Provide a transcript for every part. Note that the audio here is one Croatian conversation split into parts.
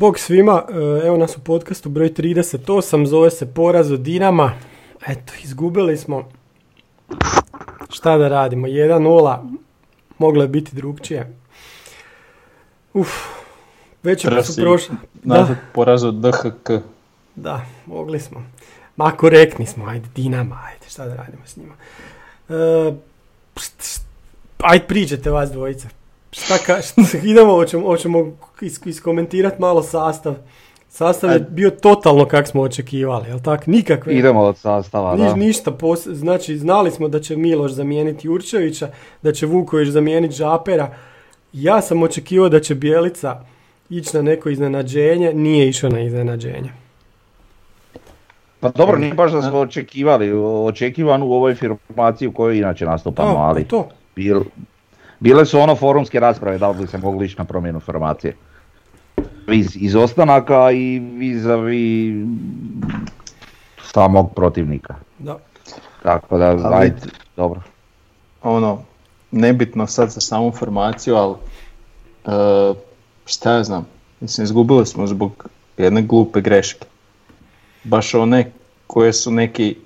Bog svima, e, evo nas u podcastu broj 38, zove se Poraz od Dinama. Eto, izgubili smo. Šta da radimo, 1-0, moglo je biti drugčije. Uf, već su prošli. Nazad poraz od DHK. da, mogli smo. Ma korektni smo, ajde, Dinama, ajde, šta da radimo s njima. E, št- št- ajde, priđete vas dvojice. Šta ka, šta, idemo, hoćemo, hoćemo iskomentirati malo sastav. Sastav je bio totalno kak smo očekivali, jel tak? Nikakve. Idemo od sastava, da. ništa, pos- znači znali smo da će Miloš zamijeniti Jurčevića, da će Vuković zamijeniti Žapera. Ja sam očekivao da će Bjelica ići na neko iznenađenje, nije išao na iznenađenje. Pa dobro, nije baš da smo očekivali, očekivanu u ovoj formaciji u kojoj inače nastupamo, Da, ali to. bil- bile su ono forumske rasprave da li se mogli ići na promjenu formacije. Iz izostanaka i vis-a-vis samog protivnika. Da. Tako da, Ali- ajde, dobro. Ono, nebitno sad za samu formaciju, ali e, šta ja znam, mislim izgubili smo zbog jedne glupe greške. Baš one koje su neki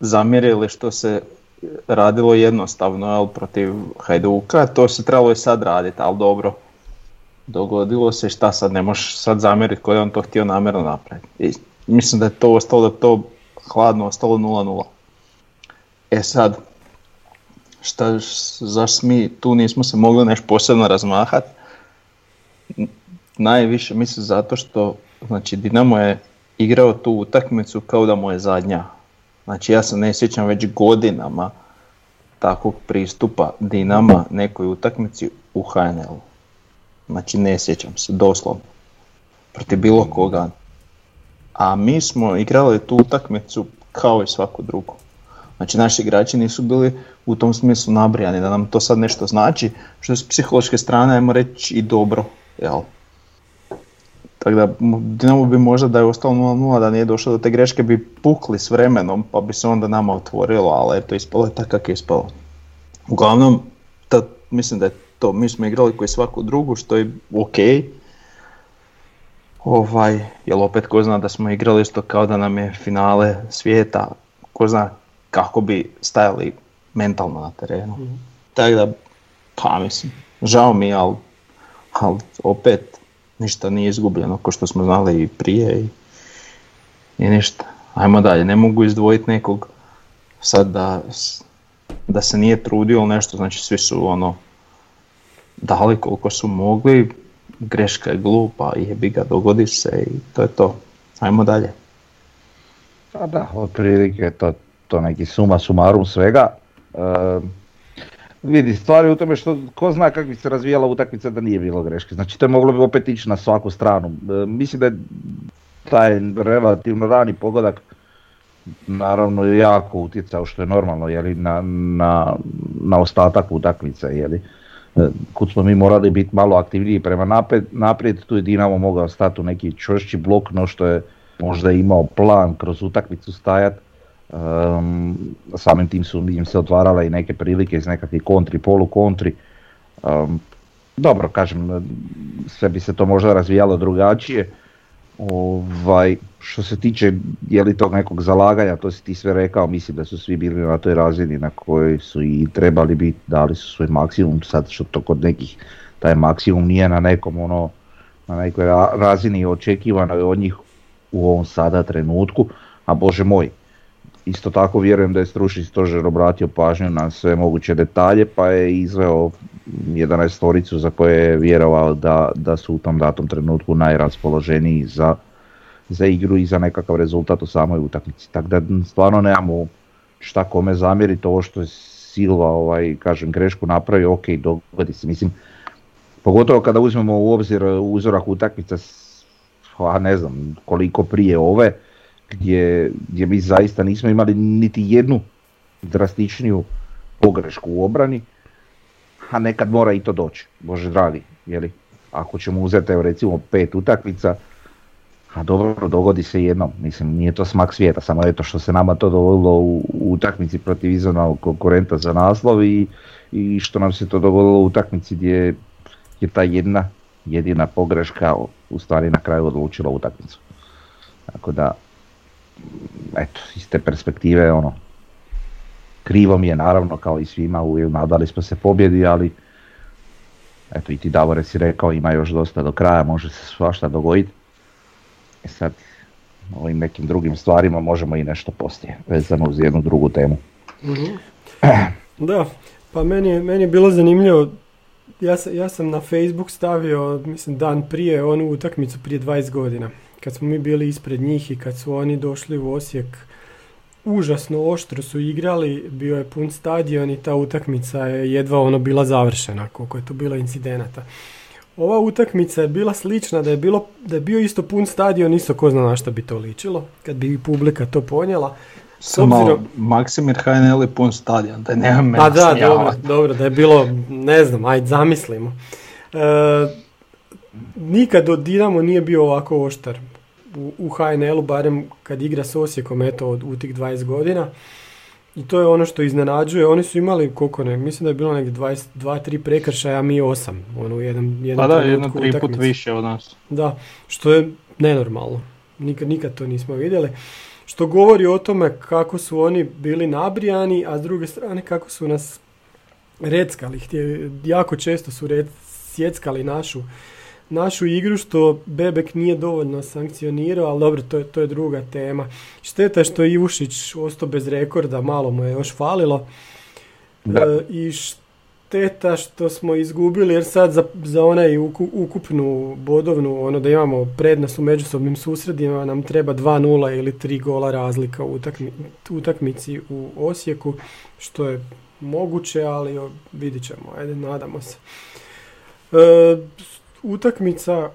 zamjerili što se radilo jednostavno, jel, protiv Hajduka, to se trebalo i sad raditi, ali dobro. Dogodilo se šta sad, ne možeš sad zamjeriti koji je on to htio namjerno napraviti. I mislim da je to ostalo, da to hladno ostalo 0-0. E sad, šta, zašto mi tu nismo se mogli nešto posebno razmahat? N- Najviše mislim zato što znači Dinamo je igrao tu utakmicu kao da mu je zadnja. Znači ja se ne sjećam već godinama takvog pristupa Dinama nekoj utakmici u HNL-u. Znači ne sjećam se, doslovno. Protiv bilo koga. A mi smo igrali tu utakmicu kao i svaku drugu. Znači naši igrači nisu bili u tom smislu nabrijani da nam to sad nešto znači, što s psihološke strane ajmo reći i dobro, jel? Tako da mo- Dinamo bi možda da je ostalo 0-0, da nije došlo do te greške bi pukli s vremenom pa bi se onda nama otvorilo, ali eto ispalo je tako kako je ispalo. Uglavnom, ta, mislim da je to, mi smo igrali koji svaku drugu što je ok. Ovaj, jer opet ko zna da smo igrali isto kao da nam je finale svijeta, ko zna kako bi stajali mentalno na terenu. Tako da, pa mislim, žao mi ali, ali opet ništa nije izgubljeno ko što smo znali i prije i, i ništa. Ajmo dalje, ne mogu izdvojiti nekog sad da, da se nije trudio ili nešto, znači svi su ono dali koliko su mogli, greška je glupa jebi ga, dogodi se i to je to. Ajmo dalje. Pa da, otprilike to, to neki suma sumarum svega. E, vidi, stvar je u tome što ko zna kako bi se razvijala utakmica da nije bilo greške. Znači to je moglo bi opet ići na svaku stranu. E, mislim da je taj relativno rani pogodak naravno jako utjecao što je normalno jeli, na, na, na ostatak utakmice. Jeli. E, Kud smo mi morali biti malo aktivniji prema naprijed, naprijed tu je Dinamo mogao stati u neki čvršći blok no što je možda imao plan kroz utakmicu stajat. Um, samim tim su im se otvarale i neke prilike iz nekakvih kontri, polu kontri. Um, dobro, kažem, sve bi se to možda razvijalo drugačije. Ovaj, što se tiče je li tog nekog zalaganja, to si ti sve rekao, mislim da su svi bili na toj razini na kojoj su i trebali biti, dali su svoj maksimum, sad što to kod nekih taj maksimum nije na nekom ono, na nekoj ra- razini očekivanoj od njih u ovom sada trenutku, a bože moj, isto tako vjerujem da je stručni stožer obratio pažnju na sve moguće detalje pa je izveo 11 storicu za koje je vjerovao da, da su u tom datom trenutku najraspoloženiji za, za igru i za nekakav rezultat u samoj utakmici. Tako da stvarno nemamo šta kome zamjeriti, ovo što Silva, ovaj, kažem, grešku napravio, ok, dogodi se, mislim, pogotovo kada uzmemo u obzir uzorak utakmica, a ne znam koliko prije ove, gdje, gdje mi zaista nismo imali niti jednu drastičniju pogrešku u obrani, a nekad mora i to doći, bože dragi, jeli? Ako ćemo uzeti recimo pet utakmica, a dobro, dogodi se jednom, mislim nije to smak svijeta, samo eto što se nama to dogodilo u, u utakmici protiv izvornog konkurenta za naslov i, i što nam se to dogodilo u utakmici gdje je ta jedna jedina pogreška u stvari na kraju odlučila utakmicu. Tako da, eto, iz te perspektive ono, krivo mi je naravno kao i svima, u- nadali smo se pobjedi, ali eto i ti Davore si rekao ima još dosta do kraja, može se svašta dogoditi. E sad, ovim nekim drugim stvarima možemo i nešto poslije, vezano uz jednu drugu temu. Da, pa meni je, meni je bilo zanimljivo, ja, ja sam na Facebook stavio, mislim dan prije, onu utakmicu prije 20 godina, kad smo mi bili ispred njih i kad su oni došli u Osijek, užasno oštro su igrali, bio je pun stadion i ta utakmica je jedva ono bila završena, koliko je tu bilo incidenata. Ova utakmica je bila slična, da je, bilo, da je bio isto pun stadion, isto ko zna na što bi to ličilo, kad bi i publika to ponijela. Samo obzirom- Maksimir HNL je pun stadion, da nema me A da, dobro, dobro, da je bilo, ne znam, ajde zamislimo. E, nikad od Dinamo nije bio ovako oštar u, u HNL-u, barem kad igra s Osijekom, eto, od, u tih 20 godina. I to je ono što iznenađuje. Oni su imali, koliko ne, mislim da je bilo negdje 22-3 prekršaja, a mi 8. Ono, u jednom, jednom Pa da, jedno tri put utakmice. više od nas. Da, što je nenormalno. Nikad, nikad to nismo vidjeli. Što govori o tome kako su oni bili nabrijani, a s druge strane kako su nas reckali. Htje, jako često su red, sjeckali našu, našu igru, što Bebek nije dovoljno sankcionirao, ali dobro, to je, to je druga tema. Šteta što je Ivušić ostao bez rekorda, malo mu je još falilo. Da. E, I šteta što smo izgubili jer sad za, za onaj uku- ukupnu bodovnu, ono da imamo prednost u međusobnim susredima, nam treba 2-0 ili 3 gola razlika u utakmi- utakmici u Osijeku, što je moguće, ali vidit ćemo, ajde, nadamo se. E, utakmica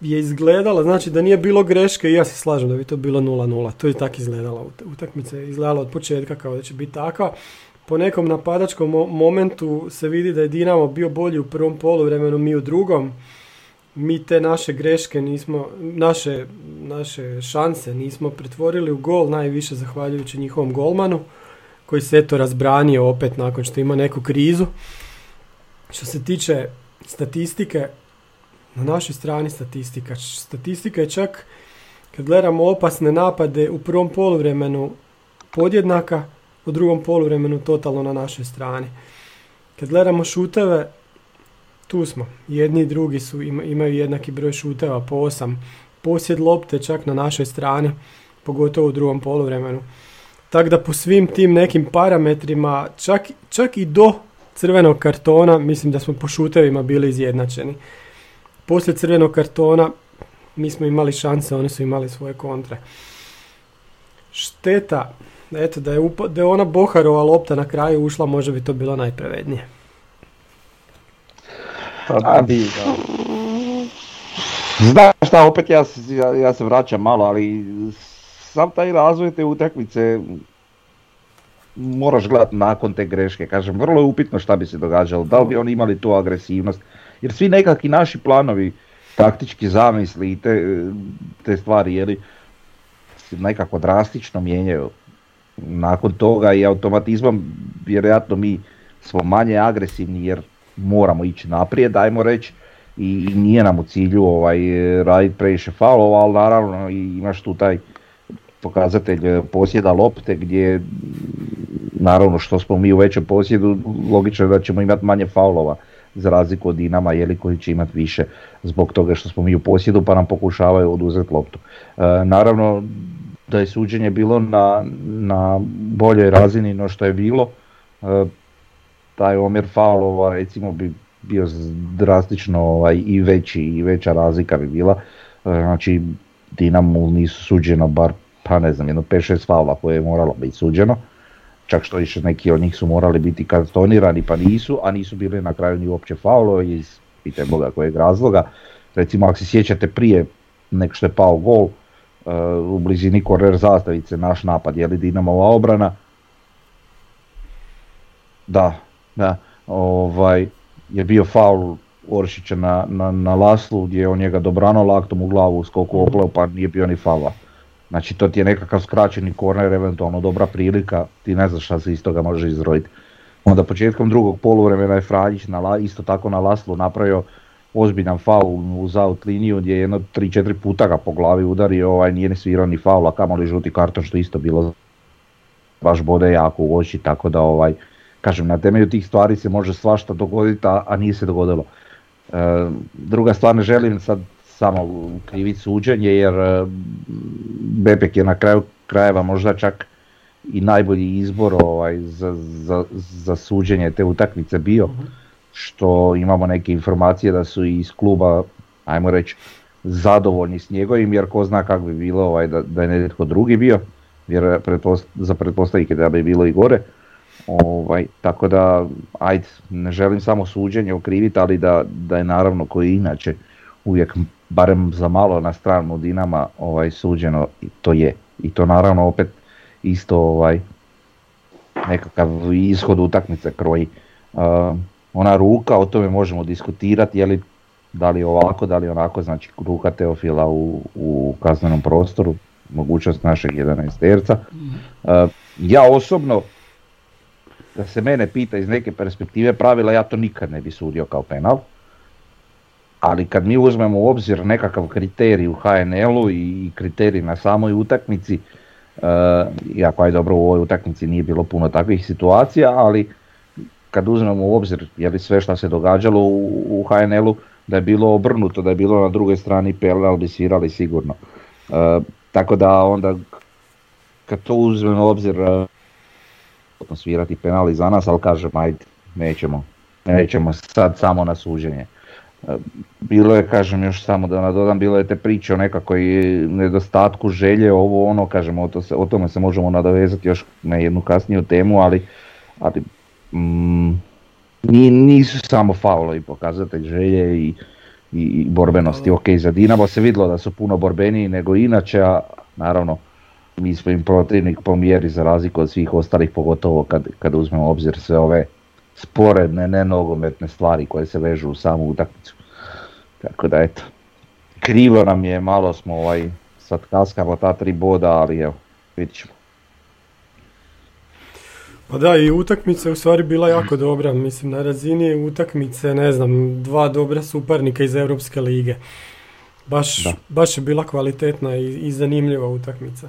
je izgledala, znači da nije bilo greške i ja se slažem da bi to bilo 0-0. To je tako izgledala ut- utakmica, je izgledala od početka kao da će biti takva. Po nekom napadačkom mo- momentu se vidi da je Dinamo bio bolji u prvom poluvremenu, mi u drugom. Mi te naše greške nismo, naše, naše šanse nismo pretvorili u gol, najviše zahvaljujući njihovom golmanu, koji se eto razbranio opet nakon što ima neku krizu. Što se tiče statistike, na našoj strani statistika. Statistika je čak, kad gledamo opasne napade u prvom poluvremenu podjednaka, u drugom poluvremenu totalno na našoj strani. Kad gledamo šuteve, tu smo. Jedni i drugi su, ima- imaju jednaki broj šuteva po osam. Posjed lopte čak na našoj strani, pogotovo u drugom poluvremenu. Tako da po svim tim nekim parametrima, čak, čak i do crvenog kartona, mislim da smo po šutevima bili izjednačeni. Poslije crvenog kartona mi smo imali šanse, oni su imali svoje kontre. Šteta, eto da je, upa- da je ona Boharova lopta na kraju ušla, možda bi to bilo najpravednije. Pa bi, da. Znaš šta, opet ja, se- ja, ja se vraćam malo, ali sam taj razvoj te utakmice moraš gledati nakon te greške. Kažem, vrlo je upitno šta bi se događalo, da li bi oni imali tu agresivnost. Jer svi nekakvi naši planovi, taktički zamisli i te, te stvari, jeli, nekako drastično mijenjaju. Nakon toga i automatizmom, vjerojatno mi smo manje agresivni jer moramo ići naprijed, ajmo reći, i, nije nam u cilju ovaj, raditi previše faulova, ali naravno imaš tu taj pokazatelj eh, posjeda lopte gdje naravno što smo mi u većem posjedu, logično je da ćemo imati manje faulova za razliku od Dinama jeli koji će imati više zbog toga što smo mi u posjedu pa nam pokušavaju oduzeti loptu. E, naravno da je suđenje bilo na, na boljoj razini no što je bilo, e, taj omjer faulova recimo bi bio drastično ovaj, i veći i veća razlika bi bila. E, Znači Dinamu nisu suđeno bar pa ne znam jedno 5-6 faula koje je moralo biti suđeno. čak što više neki od njih su morali biti kartonirani pa nisu, a nisu bili na kraju ni uopće faulo iz pitaj boga kojeg razloga. Recimo ako se sjećate prije nek što je pao gol, uh, u blizini korer zastavice naš napad, je li Dinamova obrana? Da, da, ovaj, je bio faul Oršića na, na, na Laslu gdje je on njega dobrano laktom u glavu skoku opleo pa nije bio ni faula. Znači to ti je nekakav skraćeni korner, eventualno dobra prilika, ti ne znaš šta se iz toga može izroditi. Onda početkom drugog poluvremena je Franjić na, isto tako na Laslu napravio ozbiljan faul uz out liniju gdje je jedno 3-4 puta ga po glavi udario, ovaj, nije ni svirao ni faul, a kamoli žuti karton što isto bilo baš bode jako u oči, tako da ovaj, kažem, na temelju tih stvari se može svašta dogoditi, a, a nije se dogodilo. E, druga stvar, ne želim sad samo kriviti suđenje, jer e, Bebek je na kraju krajeva možda čak i najbolji izbor ovaj, za, za, za suđenje te utakmice bio, što imamo neke informacije da su iz kluba, ajmo reći, zadovoljni s njegovim, jer ko zna kako bi bilo ovaj, da, da je netko drugi bio, jer pretpost- za pretpostavike da bi bilo i gore. Ovaj, tako da, ajde, ne želim samo suđenje okriviti, ali da, da je naravno koji inače uvijek barem za malo na stranu Dinama ovaj, suđeno, i to je. I to naravno opet isto ovaj, nekakav ishod utakmice kroji. Uh, ona ruka, o tome možemo diskutirati, je li da li ovako, da li onako, znači ruka Teofila u, u kaznenom prostoru, mogućnost našeg 11 terca. Uh, ja osobno, da se mene pita iz neke perspektive pravila, ja to nikad ne bi sudio kao penal. Ali kad mi uzmemo u obzir nekakav kriterij u HNL-u i kriterij na samoj utakmici, uh, iako aj dobro u ovoj utakmici nije bilo puno takvih situacija, ali kad uzmemo u obzir je li sve što se događalo u, u HNL-u, da je bilo obrnuto, da je bilo na drugoj strani penal bi svirali sigurno. Uh, tako da onda kad to uzmemo u obzir uh, svirati penali za nas, ali kažem ajde, nećemo, nećemo sad samo na suđenje. Bilo je, kažem još samo da nadodam, bilo je te priče o nekakvoj nedostatku želje, ovo ono, kažem, o, to se, o tome se možemo nadovezati još na jednu kasniju temu, ali, ali mm, ni- nisu samo faulovi pokazatelj želje i, i, borbenosti. Ok, za Dinamo se vidjelo da su puno borbeniji nego inače, a naravno mi smo im protivnik po mjeri za razliku od svih ostalih, pogotovo kad, kad uzmemo obzir sve ove sporedne, ne nogometne stvari koje se vežu u samu utakmicu. Tako da eto, krivo nam je, malo smo ovaj, sad kaskamo ta tri boda, ali evo, vidit ćemo. Pa da, i utakmica je u stvari bila jako dobra. Mislim, na razini utakmice, ne znam, dva dobra suparnika iz Europske lige. Baš, Da. baš je bila kvalitetna i, i zanimljiva utakmica.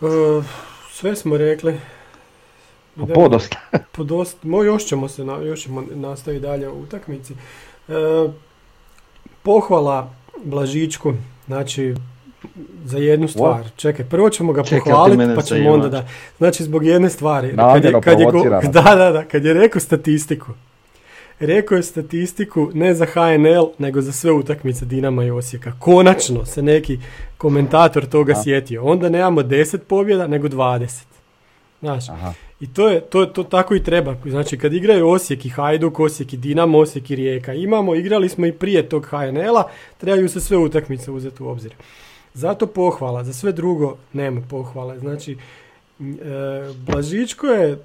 E, sve smo rekli. Pa Idemo- podosta. po dosta, mo još ćemo se, na, još ćemo nastaviti dalje u utakmici. E, pohvala Blažičku, znači za jednu stvar. Čekaj, prvo ćemo ga Čekaj, pohvaliti, pa ćemo onda da. Znači zbog jedne stvari. Kad je, kad je go- da, da, da, kad je rekao statistiku. Rekao je statistiku ne za HNL, nego za sve utakmice Dinama i Osijeka. Konačno se neki komentator toga A. sjetio. Onda nemamo 10 pobjeda, nego 20. Znaš, Aha. I to je, to, to tako i treba. Znači kad igraju Osijek i Hajduk, Osijek i Dinamo, Osijek i Rijeka. Imamo, igrali smo i prije tog HNL-a, trebaju se sve utakmice uzeti u obzir. Zato pohvala, za sve drugo nema pohvale. Znači, e, Blažičko je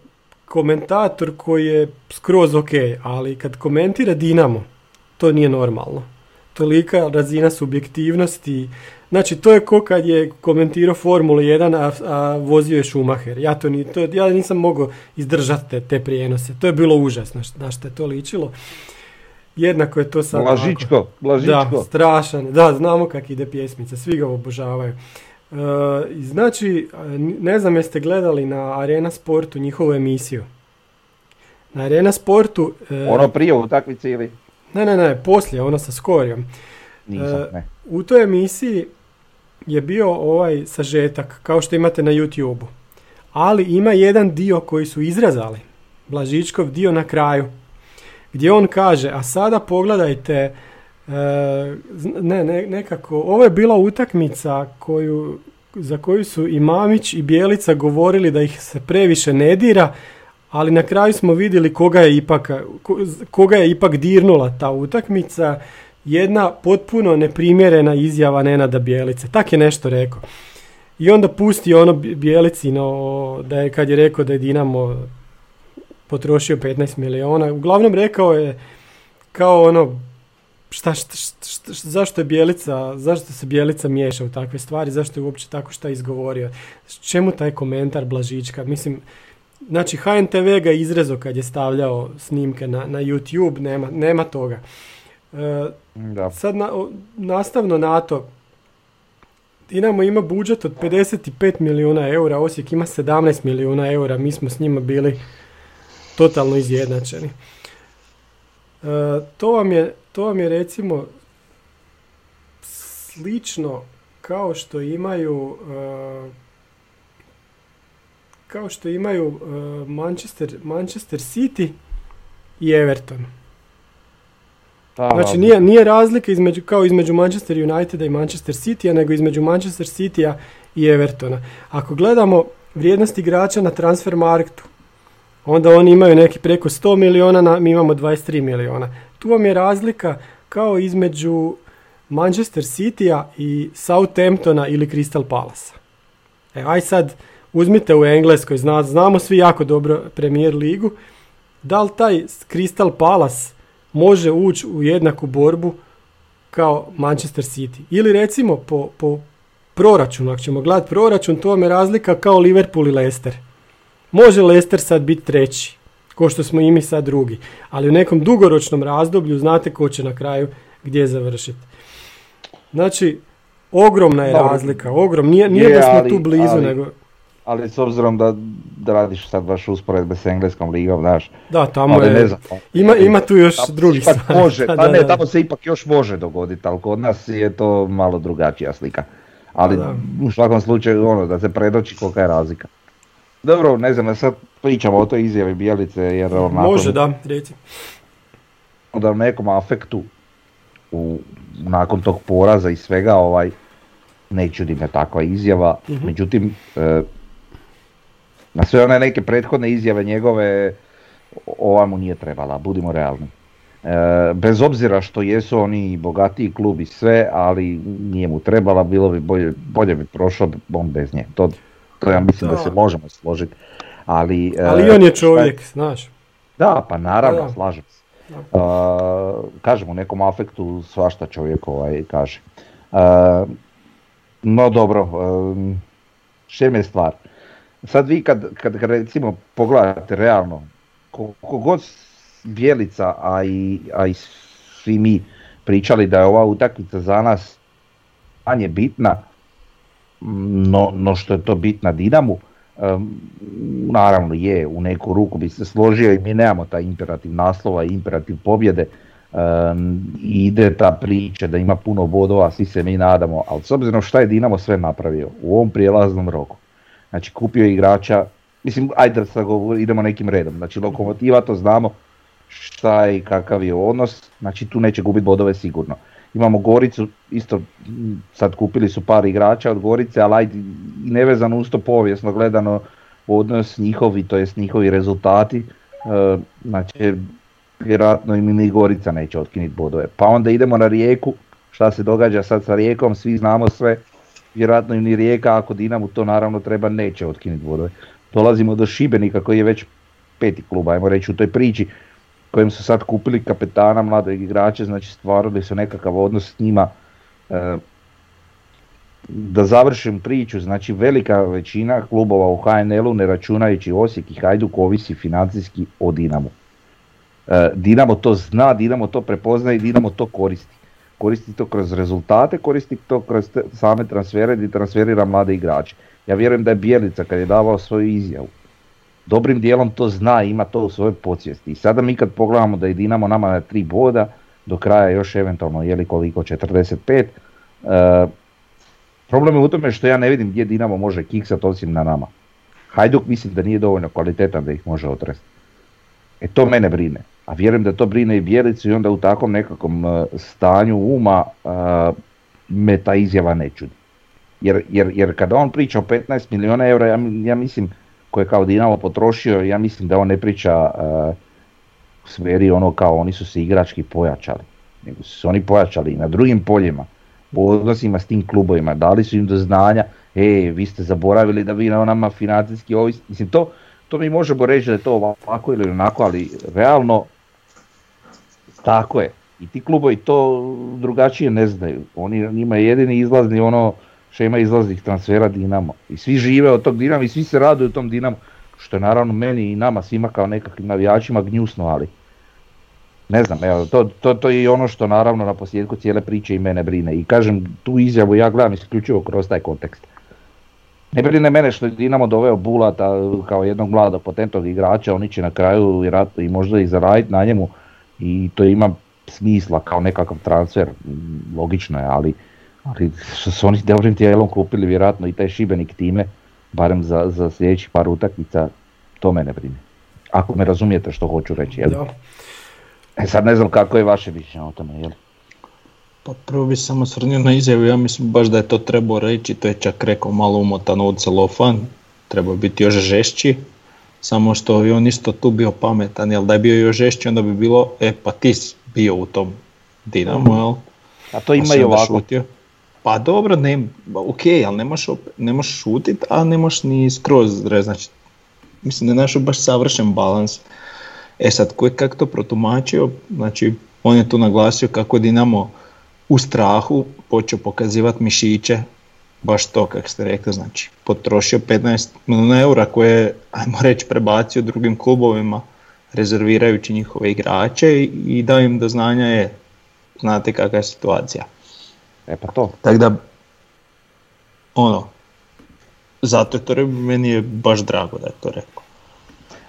komentator koji je skroz ok, ali kad komentira Dinamo, to nije normalno. Tolika razina subjektivnosti. Znači, to je ko kad je komentirao Formulu 1, a, a vozio je Schumacher. Ja, to ni, to, ja nisam mogao izdržati te, te prijenose. To je bilo užasno na što je to ličilo. Jednako je to sad... Blažičko, Blažičko. Da, strašan. Da, znamo kak ide pjesmica, svi ga obožavaju. E, znači, ne znam jeste gledali na Arena Sportu njihovu emisiju. Na Arena Sportu... e, Ono prije utakmice ili? Ne, ne, ne, poslije, ono sa Skorijom. Nisam, E, ne. U toj emisiji je bio ovaj sažetak, kao što imate na YouTube-u. Ali ima jedan dio koji su izrezali. Blažičkov dio na kraju. Gdje on kaže, a sada pogledajte, e, ne, ne, nekako, ovo je bila utakmica koju za koju su i Mamić i Bijelica govorili da ih se previše ne dira, ali na kraju smo vidjeli koga je ipak, ko- koga je ipak dirnula ta utakmica. Jedna potpuno neprimjerena izjava Nenada Bijelice. Tak je nešto rekao. I onda pusti ono Bjelicino da je kad je rekao da je Dinamo potrošio 15 miliona. Uglavnom rekao je kao ono šta, šta, šta- šta- zašto je Bjelica, zašto se Bjelica miješa u takve stvari, zašto je uopće tako šta izgovorio. Čemu taj komentar Blažička? Mislim, znači HNTV ga izrezo kad je stavljao snimke na, na YouTube, nema, nema toga. E, Da. Sad na, nastavno na to, Dinamo ima budžet od 55 milijuna eura, Osijek ima 17 milijuna eura, mi smo s njima bili totalno izjednačeni. E, to, vam je, to vam je recimo slično kao što imaju e, kao što imaju e, Manchester, Manchester City i Everton. Da, Znači nije, nije razlika između, kao između Manchester Uniteda i Manchester Citya, nego između Manchester Citya i Evertona. Ako gledamo vrijednost igrača na transfer marktu, onda oni imaju neki preko 100 miliona, na, mi imamo 23 miliona. Tu vam je razlika kao između Manchester Citya i Southamptona ili Crystal Palace. E, aj sad uzmite u Engleskoj, zna, znamo svi jako dobro Premier ligu, da li taj Crystal Palace može ući u jednaku borbu kao Manchester City. Ili recimo po, po proračunu, ako ćemo gledati proračun, to vam je razlika kao Liverpool i Leicester. Može Leicester sad biti treći, ko što smo i mi sad drugi. Ali u nekom dugoročnom razdoblju znate ko će na kraju gdje završiti. Znači, ogromna je razlika, ogrom. Nije, nije Je, da smo ali- tu blizu, ali- nego... Ali s obzirom da, da radiš sad baš usporedbe s engleskom ligom, znaš, Da, tamo ali je... ne znam. Ima, ima tu još Tamo drugih stvari. Može, pa da, ne, da. tamo se ipak još može dogoditi, ali kod nas je to malo drugačija slika. Ali da. u svakom slučaju ono, da se predoči kolika je razlika. Dobro, ne znam, sad pričamo o toj izjavi Bijelice, jer onako, Može, da, reci. da u nekom afektu u, nakon tog poraza i svega ovaj ne čudi me takva izjava, Mhm. međutim e, na sve one neke prethodne izjave njegove ova mu nije trebala, budimo realni. E, bez obzira što jesu oni bogatiji klub i sve, ali nije mu trebala, bilo bi bolje, bolje bi prošao on bez nje. To, to ja mislim da, Da. se možemo složiti. Ali, e, Ali on je šta čovjek, znaš. da, pa naravno, Da. slažem se. Da. Uh, kažem, u nekom afektu svašta čovjek ovaj kaže. Uh, no dobro, um, je stvar. Sad vi kad, kad, recimo pogledate realno, koliko god Bjelica, a i, a i svi mi pričali da je ova utakmica za nas manje bitna, no, no što je to bitna Dinamu, um, naravno je, u neku ruku bi se složio i mi nemamo taj imperativ naslova i imperativ pobjede, um, ide ta priča da ima puno bodova, svi se mi nadamo, ali s obzirom šta je Dinamo sve napravio u ovom prijelaznom roku, znači kupio igrača, mislim, ajde da govor- idemo nekim redom, znači Lokomotiva to znamo šta je i kakav je odnos, znači tu neće gubiti bodove sigurno. Imamo Goricu, isto sad kupili su par igrača od Gorice, ali ajde i nevezano uz to povijesno gledano odnos njihovi, to jest njihovi rezultati, e, znači vjerojatno im ni Gorica neće otkinuti bodove. Pa onda idemo na Rijeku, šta se događa sad sa Rijekom, svi znamo sve, vjerojatno ni Rijeka, ako Dinamo to naravno treba, neće otkinuti bodove. Dolazimo do Šibenika koji je već peti klub, ajmo reći u toj priči, kojem su sad kupili kapetana, mladog igrača, znači stvarili su nekakav odnos s njima. E, da završim priču, znači velika većina klubova u HNL-u, ne računajući Osijek i Hajduk, ovisi financijski o Dinamu. E, Dinamo to zna, Dinamo to prepoznaje i Dinamo to koristi. Koristi to kroz rezultate, koristi to kroz te- same transfere gdje transferira mlade igrače. Ja vjerujem da je Bijelica kad je davao svoju izjavu, dobrim dijelom to zna ima to u svojoj podsvijesti. I sada mi kad pogledamo da je Dinamo nama na tri boda, do kraja još eventualno je li koliko 45, e, problem je u tome što ja ne vidim gdje Dinamo može kiksat osim na nama. Hajduk mislim da nije dovoljno kvalitetan da ih može otresti. E to mene brine. A vjerujem da to brine i Bjelicu i onda u takvom nekakvom e, stanju uma e, me ta izjava ne čudi. Jer, jer, jer kada on priča o 15 milijuna eura, ja, mislim, koje je kao Dinamo potrošio, ja mislim da on ne priča uh, u sferi ono kao oni su se igrački pojačali. Nego su se oni pojačali i na drugim poljima, u odnosima s tim klubovima, dali su im do znanja, e, vi ste zaboravili da vi na nama financijski ovis, mislim to, to mi možemo reći da je to ovako ili onako, ali realno tako je. I ti klubovi to drugačije ne znaju. Oni njima je jedini izlazni ono šema izlaznih transfera Dinamo. I svi žive od tog Dinama i svi se raduju tom Dinamo. Što je naravno meni i nama svima kao nekakvim navijačima gnjusno, ali ne znam, evo, to, to, to je ono što naravno na posljedku cijele priče i mene brine. I kažem, tu izjavu ja gledam isključivo kroz taj kontekst. Ne brine mene što je Dinamo doveo Bulata kao jednog mladog potentnog igrača, oni će na kraju vjerojatno i možda i zaraditi na njemu i to ima smisla kao nekakav transfer, logično je, ali, ali što su oni dobrim tijelom kupili vjerojatno i taj Šibenik time, barem za, za sljedećih par utakmica, to mene brine. Ako me razumijete što hoću reći, jel? Da. E sad ne znam kako je vaše mišljenje o tome, jel? Pa prvo bi samo svrnio na izjavu, ja mislim baš da je to trebao reći, to je čak rekao malo umotan od celofan, trebao biti još žešći, samo što je on isto tu bio pametan, jel da je bio još žešći onda bi bilo, e pa ti bio u tom Dinamo, jel? A to ima i ovako. šutio. Pa dobro, ne, ok, ali ne možeš, ne možeš šutit, a ne možeš ni skroz znači, mislim da je našao baš savršen balans. E sad, ko je kako to protumačio, znači, on je tu naglasio kako je Dinamo u strahu počeo pokazivati mišiće, baš to kako ste rekli, znači, potrošio 15 milijuna eura koje je, ajmo reći, prebacio drugim klubovima, rezervirajući njihove igrače i, dao im do znanja je, znate kakva je situacija. E pa to. Tako da, ono, zato je to re- meni je baš drago da je to rekao.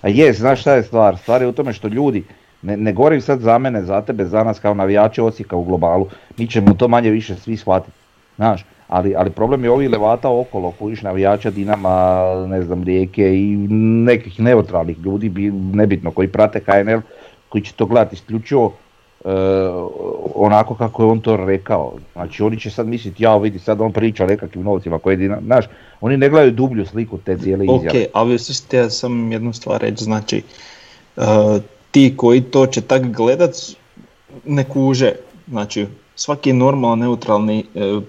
A je, znaš šta je stvar? Stvar je u tome što ljudi, ne, ne govorim sad za mene, za tebe, za nas kao navijače Osijeka u globalu, mi ćemo to manje više svi shvatiti, znaš, ali, ali problem je ovih levata okolo, kojiš navijača Dinama, ne znam, Rijeke i nekih neutralnih ljudi, bi- nebitno, koji prate HNL, koji će to gledati isključivo e, onako kako je on to rekao. Znači oni će sad misliti, ja vidi sad on priča o nekakvim novcima koje Dinamo, znaš, oni ne gledaju dublju sliku te cijele izjave. Ok, ali sam jednu stvar reći, znači, uh, ti koji to će tak gledat, ne kuže, znači, svaki normalan neutralni uh,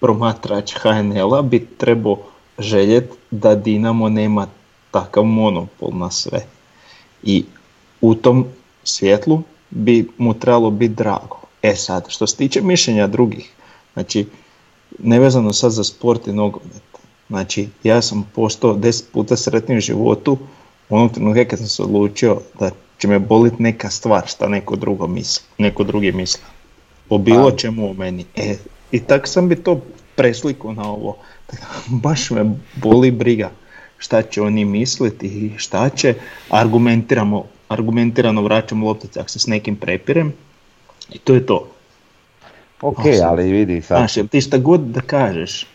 promatrač HNL-a bi trebao željet da Dinamo nema takav monopol na sve. I u tom svjetlu bi mu trebalo biti drago. E sad, što se tiče mišljenja drugih, znači, nevezano sad za sport i nogomet, znači, ja sam postao deset puta sretniji u životu u onom trenutku kad sam se odlučio da će me boliti neka stvar šta neko drugo misli, neko drugi misli. Po bilo Pa. čemu o meni. E, I tako sam bi to preslikao na ovo. Baš me boli briga šta će oni misliti i šta će. Argumentiramo, argumentirano vraćam loptice ako se s nekim prepirem. I to je to. Ok, sad- ali vidi sad. Znaš, jer ti šta god da kažeš,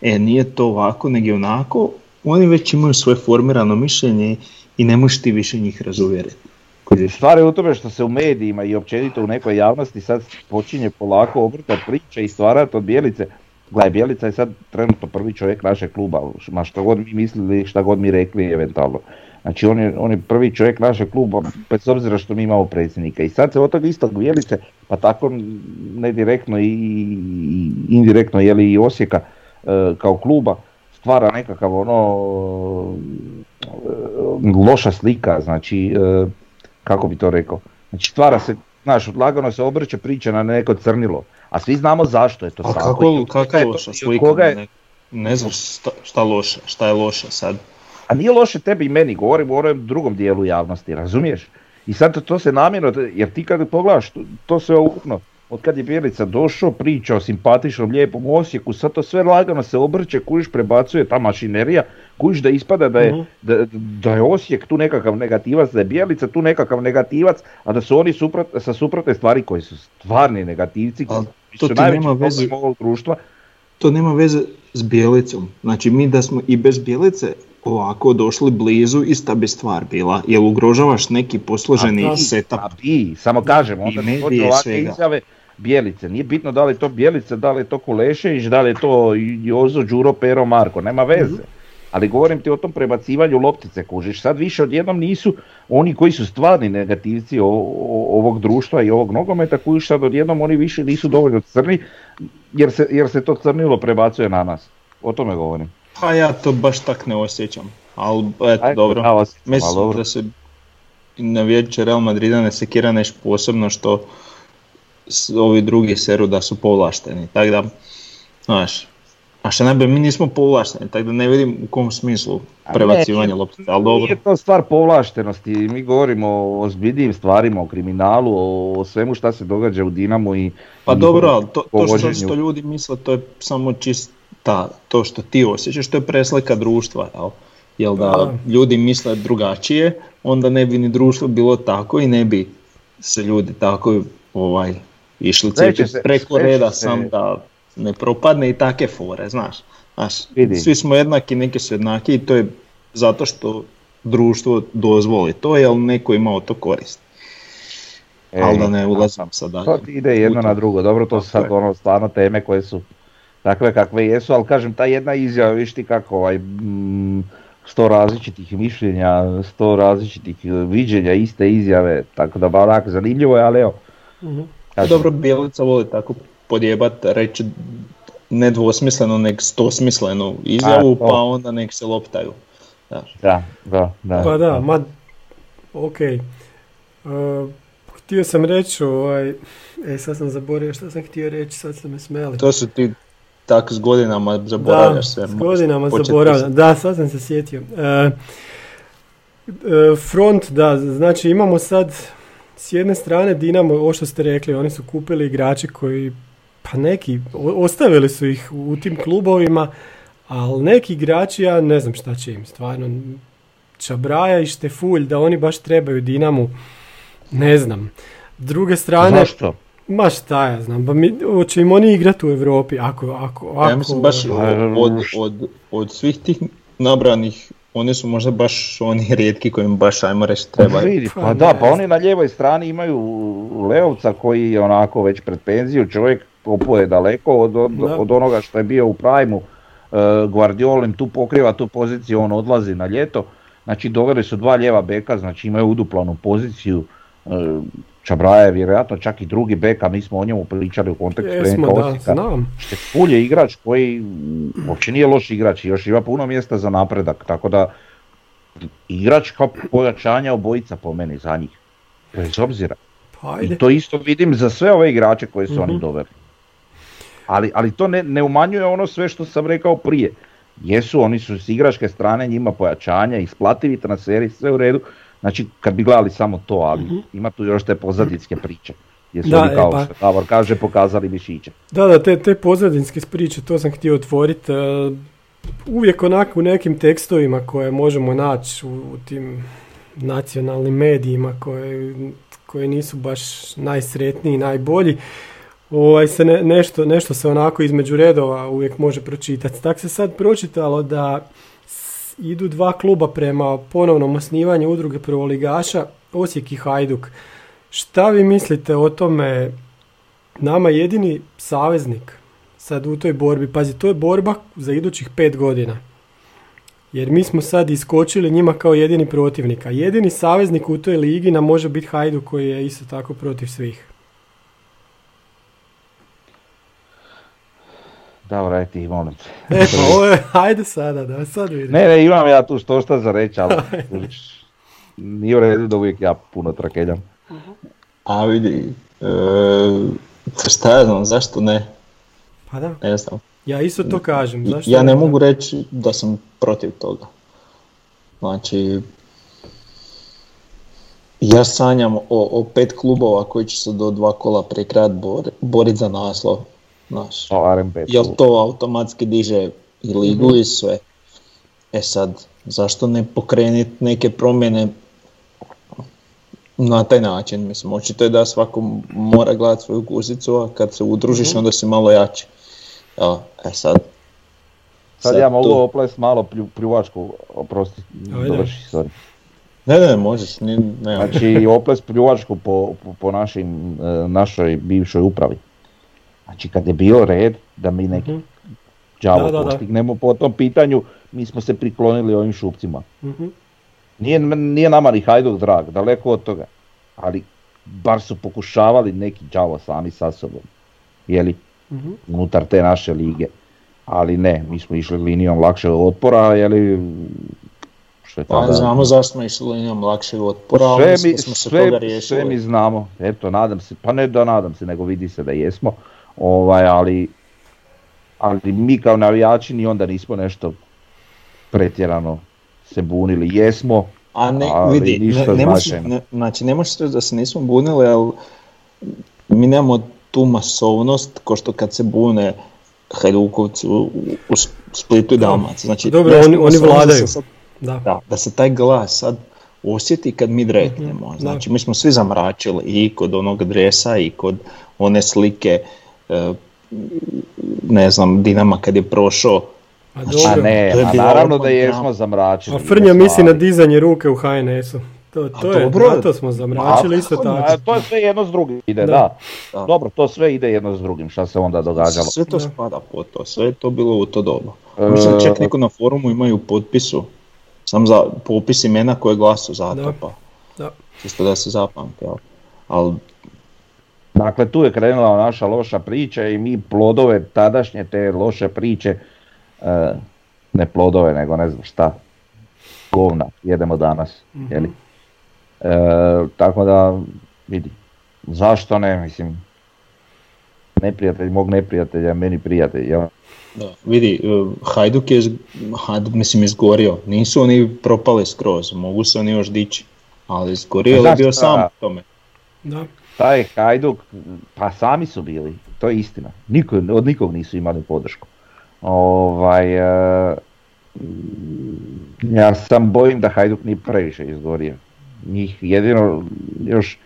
e nije to ovako, nego onako, oni već imaju svoje formirano mišljenje i ne možeš ti više njih razuvjeriti. Stvar je u tome što se u medijima i općenito u nekoj javnosti sad počinje polako obrtat priča i stvarati od Bijelice. Gledaj, Bijelica je sad trenutno prvi čovjek našeg kluba, ma što god mi mislili, šta god mi rekli eventualno. Znači on je, on je prvi čovjek našeg kluba, bez obzira što mi imamo predsjednika. I sad se od tog istog Bijelice, pa tako ne direktno i, i indirektno je li i Osijeka e, kao kluba, stvara nekakav ono e, loša slika, znači e, kako bi to rekao, znači stvara se, znaš, lagano se obrće priča na neko crnilo, a svi znamo zašto je to A tako. kako, i kako je to- loša slika? koga je- Ne, ne znaš šta, šta loše, šta je loše sad. A nije loše tebi i meni, govorim o onom drugom dijelu javnosti, razumiješ? I sad to, to se namjerno, jer ti kad pogledaš to, to sve ukupno, od kad je Bjelica došao, priča o simpatičnom, lijepom Osijeku, sad to sve lagano se obrće, kužiš prebacuje ta mašinerija, kužiš da ispada da je, Mhm. da, da je Osijek tu nekakav negativac, da je Bjelica tu nekakav negativac, a da su oni suprot, sa suprotne stvari koji su stvarni negativci, koji to su najveći nema veze- ovog društva, To nema veze s Bjelicom. Znači mi da smo i bez Bjelice ovako došli blizu, ista bi stvar bila. Jel ugrožavaš neki posloženi A, setup? A samo kažem, onda I ti medije dođu ovakve svega. izjave, Bijelice. Nije bitno da li je to Bijelice, da li je to Kulešević, da li je to Jozo, Đuro, Pero, Marko, nema veze. Ali govorim ti o tom prebacivanju loptice, kužiš. Sad više odjednom nisu oni koji su stvarni negativci ovog društva i ovog nogometa, kužiš sad odjednom oni više nisu dovoljno crni, jer se, jer se to crnilo prebacuje na nas. O tome govorim. Pa ja to baš tak ne osjećam, ali eto Ajde, dobro. osjećam, Mislim dobro. da se navijače Real Madrida ne sekira nešto posebno što ovi drugi seru da su povlašteni, tako da, znaš, a što najbolje, mi nismo povlašteni, tako da ne vidim u kom smislu prebacivanje ne, loptice, ali dobro. Nije to stvar povlaštenosti, mi govorimo o ozbiljnijim stvarima, o kriminalu, o, svemu šta se događa u Dinamu i... Pa dobro, ali to, to što, ljudi misle, to je samo čista, to što ti osjećaš, to je preslika društva, jel? Jel da Da. ljudi misle drugačije, onda ne bi ni društvo bilo tako i ne bi se ljudi tako ovaj, išli se- preko reda se- sam da ne propadne i take fore, znaš. znaš Vidi. svi smo jednaki, neki su jednaki i to je zato što društvo dozvoli to, jel neko ima od to korist. ali da ne ulazim sad dalje. To ti ide jedno na drugo, dobro to su sad ono stvarno teme koje su takve kakve jesu, ali kažem ta jedna izjava, viš ti kako ovaj, mm, sto različitih mišljenja, sto različitih e, viđenja iste izjave, tako da ba onak zanimljivo je, ali evo. Mhm. Kažem, Dobro, Bjelica voli tako podjebat, reći nedvosmisleno, nek stosmislenu izjavu, A, pa onda nek se loptaju. Znaš. Da, da, da. Pa da, ma, ok. Uh, htio sam reći, ovaj, e sad sam zaboravio što sam htio reći, sad ste me smeli. To su ti tak s godinama zaboravljaš da, sve. s godinama zaboravljam. Da, sad sam se sjetio. E, e, front, da, znači imamo sad s jedne strane Dinamo, ovo što ste rekli, oni su kupili igrače koji, pa neki, ostavili su ih u tim klubovima, ali neki igrači, ja ne znam šta će im, stvarno, Čabraja i Štefulj, da oni baš trebaju Dinamu, ne znam. S druge strane, Zašto? ma šta ja znam, pa mi, hoće im oni igrati u Europi, ako, ako, ako... Ja mislim baš Pa, od, od, od svih tih nabranih, oni su možda baš oni rijetki kojim baš ajmo reći. Vidi, Pa pa ne da, pa oni na lijevoj strani imaju Leovca koji je onako već pred penziju, čovjek kopao je daleko od, od, Da. od onoga što je bio u prajmu. Uh, Guardiolin tu pokriva tu poziciju, on odlazi na ljeto. Znači doveli su dva lijeva beka, znači imaju uduplanu poziciju. Uh, Čabraja je vjerojatno čak i drugi bek, a mi smo o njemu pričali u kontekstu Jesmo, da, Osijeka. znam. Štefulj je igrač koji uopće nije loš igrač i još ima puno mjesta za napredak, tako da igrač kao pojačanja obojica po meni za njih. Bez obzira. Pa ajde. I to isto vidim za sve ove igrače koje su oni Mhm. doveli. Ali, ali to ne, ne umanjuje ono sve što sam rekao prije. Jesu, oni su s igračke strane njima pojačanja, isplativi transferi, sve u redu. Znači, kad bi gledali samo to, ali ima tu još te pozadinske priče. Gdje su Mhm. Da, oni e, kao pa- što Davor kaže, pokazali mišiće. Da, da, te, te pozadinske priče, to sam htio otvoriti. uvijek onako u nekim tekstovima koje možemo naći u, u tim nacionalnim medijima koje, koje nisu baš najsretniji, najbolji, ovaj, se ne- nešto, nešto se onako između redova uvijek može pročitati. Tak se sad pročitalo da idu dva kluba prema ponovnom osnivanju udruge prvoligaša, Osijek i Hajduk. Šta vi mislite o tome nama jedini saveznik sad u toj borbi, pazi, to je borba za idućih pet godina. Jer mi smo sad iskočili njima kao jedini protivnik, a jedini saveznik u toj ligi nam može biti Hajduk koji je isto tako protiv svih. Davor, aj ti, molim. E pa ovo je, ajde sada, da sad vidim. Ne, ne, imam ja tu što šta za reći, ali nije u redu da uvijek ja puno trakeljam. A vidi, e, šta ja znam, zašto ne, Pa da, ne znam. ja isto to kažem. Zašto Ja ne mogu reći da sam protiv toga. Znači, ja sanjam o, o pet klubova koji će se do dva kola prije kraja bor, boriti za naslov. Znaš, O, RM5. jel to automatski diže i ligu i sve. E sad, zašto ne pokreniti neke promjene na taj način? Mislim, očito je da svako mora gledati svoju guzicu, a kad se udružiš onda si malo jači. Evo, e sad, Sad ja mogu to- oplest malo plju, pljuvačku, oprosti, dovrši, sorry. Ne, ne, možeš, ni, ne. Znači oples pljuvačku po, po, po našim, e, našoj bivšoj upravi. Znači kad je bio red da mi neki đavo Da, da, da. postignemo po tom pitanju, mi smo se priklonili ovim šupcima. Mhm. Nije, nije nama ni Hajduk drag, daleko od toga. Ali bar su pokušavali neki đavo sami sa sobom. Jeli, Mhm. unutar te naše lige. Ali ne, mi smo išli linijom lakšeg otpora, jeli, što je Pa tada- znamo zašto smo išli linijom lakšeg otpora, ali sve mislim mi, smo se sve, toga sve riješili. mi znamo, eto nadam se, pa ne da nadam se, nego vidi se da jesmo, ovaj, ali, ali mi kao navijači ni onda nismo nešto pretjerano se bunili, jesmo, A ne, Ali vidi, ništa ne, ne ne- znači ne možeš reći da se nismo bunili, ali mi nemamo tu masovnost ko što kad se bune Hajdukovci u, u Splitu i Dalmaciji. Znači, Dobro, oni- oni da vladaju. se sad- Da. da, da se taj glas sad osjeti kad mi dreknemo. Mhm, Znači, mi smo svi zamračili i kod onog dresa i kod one slike, ne znam, Dinama kad je prošao. A Znači, a ne, to je a naravno da jesmo zamračili. A Frnja misli na dizanje ruke u HNS-u. To, A to je, dobro. to smo zamračili isto A, tako. to je sve jedno s drugim ide, Da. da. Da. Dobro, to sve ide jedno s drugim, šta se onda događalo. Sve to Da. spada po to, sve je to bilo u to doba. E, Mislim čak neko na forumu imaju potpisu, sam za popis imena koje glasu za to, pa Da. čisto da se zapamte, ali Dakle, tu je krenula naša loša priča i mi plodove tadašnje te loše priče, e, ne plodove nego ne znam šta, govna, jedemo danas, jeli? E, tako da, vidi, zašto ne, mislim, neprijatelj mog neprijatelja, meni prijatelj, jel? da, vidi, e, Hajduk je, Hajduk mislim izgorio, nisu oni propali skroz, mogu se oni još dići, ali izgorio Pa je bio zašto? sam u tome. Da. Taj Hajduk, pa sami su bili, to je istina. Niko, od nikog nisu imali podršku. Ovaj, e, ja sam bojim da Hajduk nije previše izgorio. Njih jedino još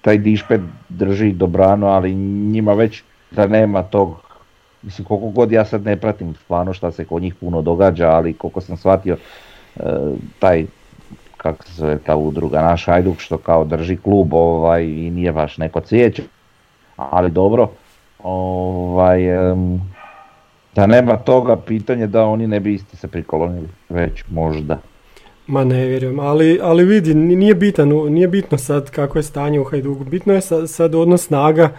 taj dišpet drži dobrano, ali njima već da nema tog, mislim koliko god ja sad ne pratim stvarno šta se kod njih puno događa, ali koliko sam shvatio e, taj kako se zove ta udruga, naš Hajduk što kao drži klub ovaj, i nije baš neko cvijeće, ali dobro, ovaj, da nema toga pitanje da oni ne bi isti se prikolonili, već možda. Ma ne vjerujem, ali, ali vidi, ni- nije, bitan, nije bitno sad kako je stanje u Hajduku, bitno je sad, sad odnos snaga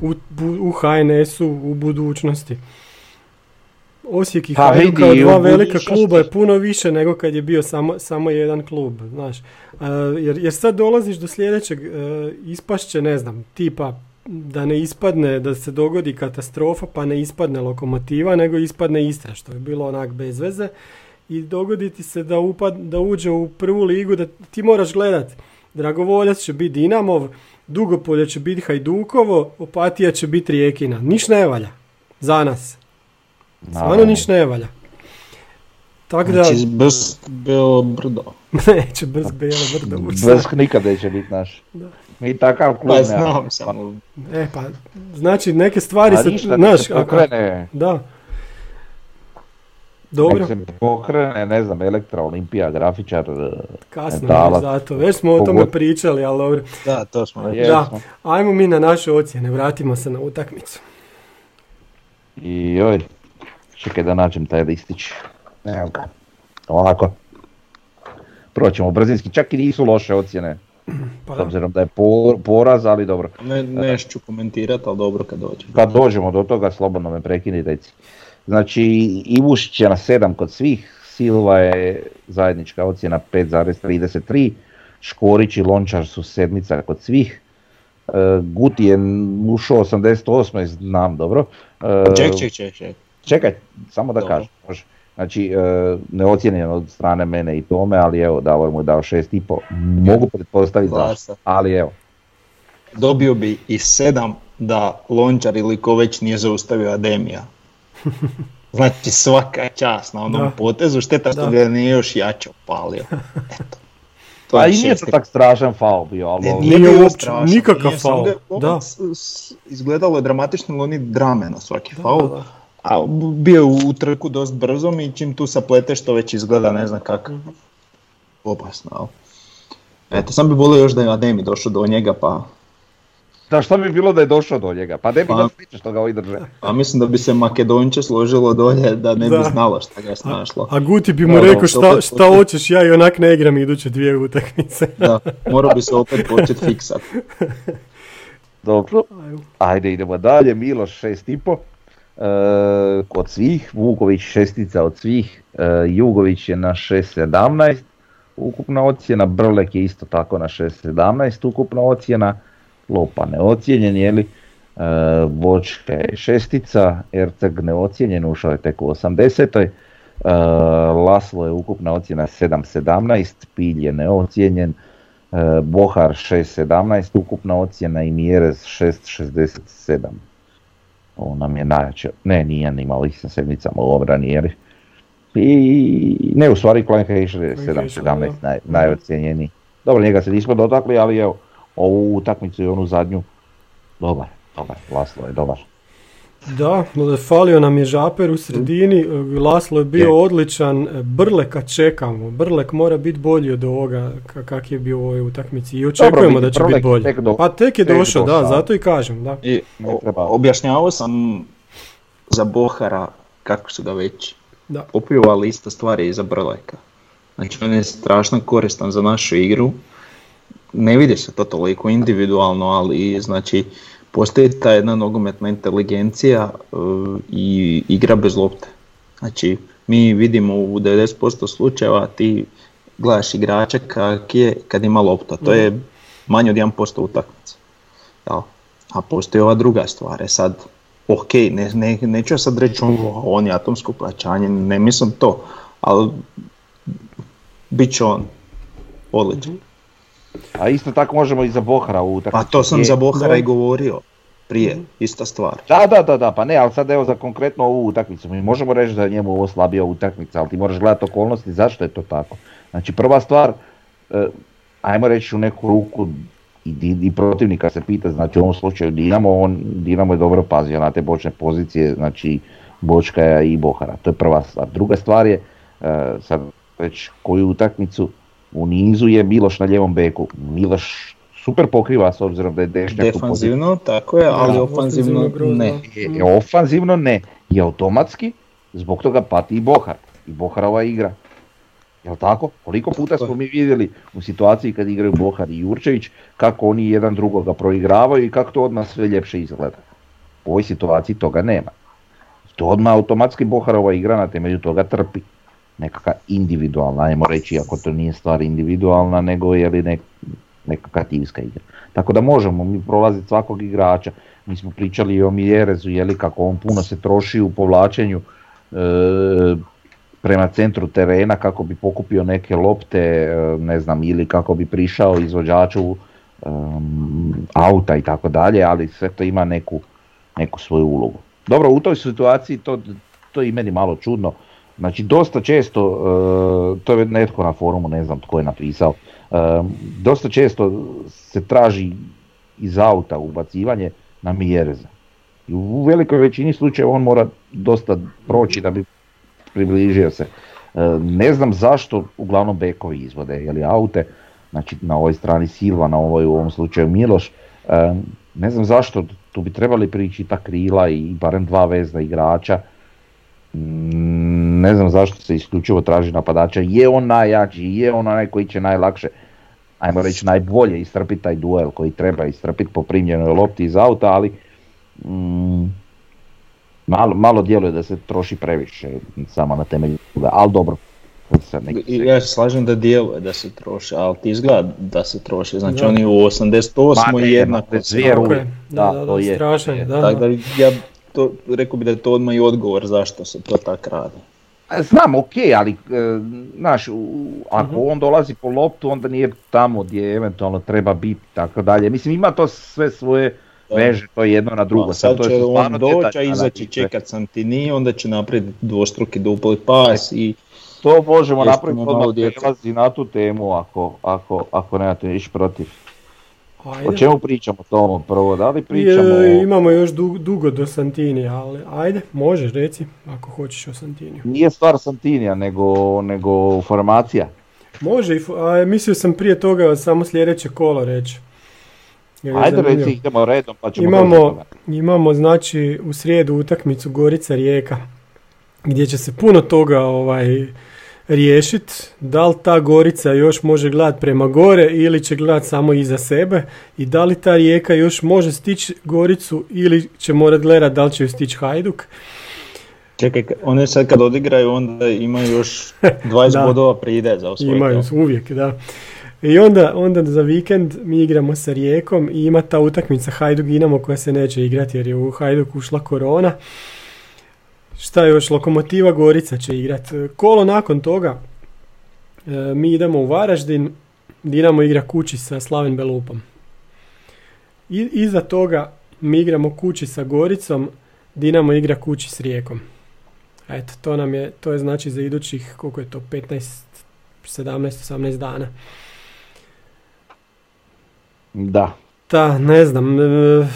u, u HNS-u u budućnosti. Osijek i Pa Hajduk kao dva velika kluba je puno više nego kad je bio samo, samo jedan klub, znaš. E, jer, jer sad dolaziš do sljedećeg, e, ispašće, ne znam, tipa da ne ispadne, da se dogodi katastrofa pa ne ispadne lokomotiva, nego ispadne Istra, što je bilo onak bez veze i dogodi ti se da, upad, da uđe u prvu ligu, da ti moraš gledat. Dragovoljac će biti Dinamov, Dugopolje će biti Hajdukovo, Opatija će biti Rijekina. Niš ne valja. Za nas. Stvarno niš ne valja. Tako da, Znači, brz, bilo brdo. neće brz bijelo brdo ući. Brsk nikad neće biti naš. Da. Mi takav klub Pa nemamo. znam samo, E pa, znači neke stvari A se, ništa, znaš, se ako- pokrene, da. Dobro, nek se pokrene, ne znam, Elektra, Olimpija, grafičar, e, kasno je zato. Već smo o tome pričali, ali dobro. da, to smo je, Da, ajmo mi na naše ocjene, vratimo se na utakmicu. I joj, čekaj da nađem taj listić. Evo ga. Ovako. Proćemo brzinski, čak i nisu loše ocjene, Pa s da. obzirom da je por- poraz, ali dobro. Ne, nešto ću komentirati, ali dobro kad dođe. Kad dođemo do toga, slobodno me prekini reci. Znači, Ivušić je na 7 kod svih, Silva je zajednička ocjena 5,33, Škorić i Lončar su sedmica kod svih, e, Guti je ušao 88, znam dobro. E, Ček, ček, ček, ček. Čekaj, samo da Dobro. kažem. može. Znači, e, neocijenjen od strane mene i tome, ali evo, Davor mu je dao 6,5. Mogu pretpostaviti zašto, Glasa. ali evo. Dobio bi i sedam da Lončar ili ko već nije zaustavio Ademija. Znači svaka čast na onom Da. potezu, šteta što Da. ga nije još jače opalio. Eto. To Pa je i nije to tak strašan faul bio, ali Ne, Nije uopće strašan, nikakav faul, da. Izgledalo je dramatično, ali oni drame na svaki faul. da, da. A bio u trku dosta brzom i čim tu sapleteš to već izgleda ne znam kak. Mhm. Opasno, jel? Eto, sam bi volio još da je Ademi došao do njega, pa, Da šta bi bilo da je došao do njega? Pa ne bi Pa- što ga ovi drže. a mislim da bi se Makedonče složilo dolje da ne bi znalo šta ga je snašlo. A Guti bi mu rekao šta, opet šta hoćeš, ja i onak ne igram iduće dvije utakmice. Da, morao bi se opet početi fiksat. Dobro, ajde idemo dalje, Miloš 6,5. E, kod svih, Vuković šestica od svih, e, Jugović je na 6.17, ukupna ocjena, Brlek je isto tako na 6.17, ukupna ocjena, Lopa neocijenjen, je li? E, Bočka je šestica, Erceg neocijenjen, ušao je tek u 80. E, Laslo je ukupna ocjena 7.17, Pilj je neocijenjen, E, Bohar 6.17, ukupna ocjena i Mjerez 6.67. Ovo nam je najjače, ne nije ni imao ih sa sedmicama u obrani jer i ne u stvari Heischer je Klein Heischer, 7.17 da. naj, najocijenjeniji. Dobro njega se nismo dotakli ali evo ovu utakmicu i onu zadnju dobar, dobar, Laslo je dobar. Da, falio nam je Žaper u sredini, Laslo je bio Je. odličan, Brleka čekamo, Brlek mora biti bolji od ovoga ka- kak je bio u ovoj utakmici i očekujemo vidi, da će biti bolji. tek do- pa tek je tek došao, da, zato i kažem, da. I Ne treba. o- objašnjavao sam za Bohara kako su ga već Da. popljuvali ista stvar je i za Brleka. Znači on je strašno koristan za našu igru. Ne vidi se to toliko individualno, ali znači postoji ta jedna nogometna inteligencija e, i igra bez lopte. Znači mi vidimo u 90% slučajeva ti gledaš igrača kak je kad ima lopta. To je manje od 1% utakmice. Jel? A postoji ova druga stvar, e sad, ok, ne, ne, neću ja sad reći on, on je atomsko pojačanje, ne mislim to, ali bit će on odličan. A isto tako možemo i za Bohara u utakmici. Pa to sam Je- za Bohara i govorio prije, ista stvar. Da, da, da, da, pa ne, ali sad evo za konkretno ovu utakmicu, mi možemo reći da je njemu ovo slabija utakmica, ali ti moraš gledati okolnosti zašto je to tako. Znači prva stvar, e, ajmo reći u neku ruku i, i protivnika se pita, znači u ovom slučaju Dinamo, on, Dinamo je dobro pazio na te bočne pozicije, znači Bočkaja i Bohara, to je prva stvar. Druga stvar je, e, sad već koju utakmicu u nizu je Miloš na ljevom beku. Miloš super pokriva s obzirom da je dešnjak. Defanzivno, tako je, ali Da, ofanzivno grozno. ne. Je, je ofanzivno ne, i automatski zbog toga pati i Bohar i Boharova igra. Jel tako? Koliko puta smo mi vidjeli u situaciji kad igraju Bohar i Jurčević kako oni jedan drugoga proigravaju i kako to odmah sve ljepše izgleda. U ovoj situaciji toga nema. To odmah automatski Boharova igra na temelju toga trpi. Nekakva individualna, ajmo reći, ako to nije stvar individualna, nego je li nek, nekakva timska igra. Tako da možemo mi prolaziti svakog igrača. Mi smo pričali o Mjerezu, je li kako on puno se troši u povlačenju e, prema centru terena kako bi pokupio neke lopte, e, ne znam, ili kako bi prišao izvođaču em, auta i tako dalje, ali sve to ima neku, neku svoju ulogu. Dobro, u toj situaciji to, to je i meni malo čudno. Znači, dosta često, e, to je netko na forumu, ne znam tko je napisao, e, dosta često se traži iz auta ubacivanje na Mjereza. I u velikoj većini slučajeva on mora dosta proći da bi približio se. E, Ne znam zašto uglavnom bekovi izvode, je li aute, znači na ovoj strani Silva, na ovoj u ovom slučaju Miloš, ne znam zašto, tu bi trebali prići ta krila i barem dva vezna igrača, ne znam zašto se isključivo traži napadača, je on najjači, je on onaj koji će najlakše, ajmo reći najbolje istrpiti taj duel koji treba istrpiti po primljenoj lopti iz auta, ali mm, malo, malo djeluje da se troši previše samo na temelju toga, ali dobro. Neki Ja se slažem da djeluje da se troši, ali ti izgleda da se troši. Znači Da. oni u 88. Ma ne, jednako ma, se- zvijer Tako uvijek. je. Da, Da, da, to da, je. strašan je, da. Tako da. da ja to, rekao bi da je to odmah i odgovor zašto se to tak radi. A Znam, ok, ali, e, znaš, ako Mhm. on dolazi po loptu, onda nije tamo gdje eventualno treba biti, tako dalje. Mislim, ima to sve svoje veže, to je jedno na drugo. Pa, sad to će je on doći, a izaći čekat Santini, onda će napraviti dvostruki dupli pas i To možemo napraviti odmah prelazi na tu temu ako, ako, ako nemate ništa protiv. O Ajde. čemu pričamo Tomo prvo? Da li pričamo Je, o... imamo još du- dugo do Santini, ali ajde, možeš reci ako hoćeš o Santiniju. Nije stvar Santinija, nego, nego formacija. Može, a mislio sam prije toga samo sljedeće kolo reći. Jer Ajde reci, idemo redom pa ćemo Imamo, imamo znači u srijedu utakmicu Gorica Rijeka gdje će se puno toga ovaj riješiti. Da li ta Gorica još može gledat prema gore ili će gledat samo iza sebe i da li ta Rijeka još može stići Goricu ili će morat gledat da li će ju stići Hajduk. Čekaj, ka- one sad kad odigraju onda imaju još 20 Da. bodova pride za osvojiti. Imaju uvijek, da. I onda, onda za vikend mi igramo sa Rijekom i ima ta utakmica Hajduk Dinamo koja se neće igrati jer je u Hajduk ušla korona. Šta još? Lokomotiva Gorica će igrati. Kolo nakon toga e, mi idemo u Varaždin, Dinamo igra kući sa Slaven Belupom. I, iza toga mi igramo kući sa Goricom, Dinamo igra kući s Rijekom. Eto, to nam je, to je znači za idućih, koliko je to, 15, 17, 18 dana. Da. Da, ne znam, e,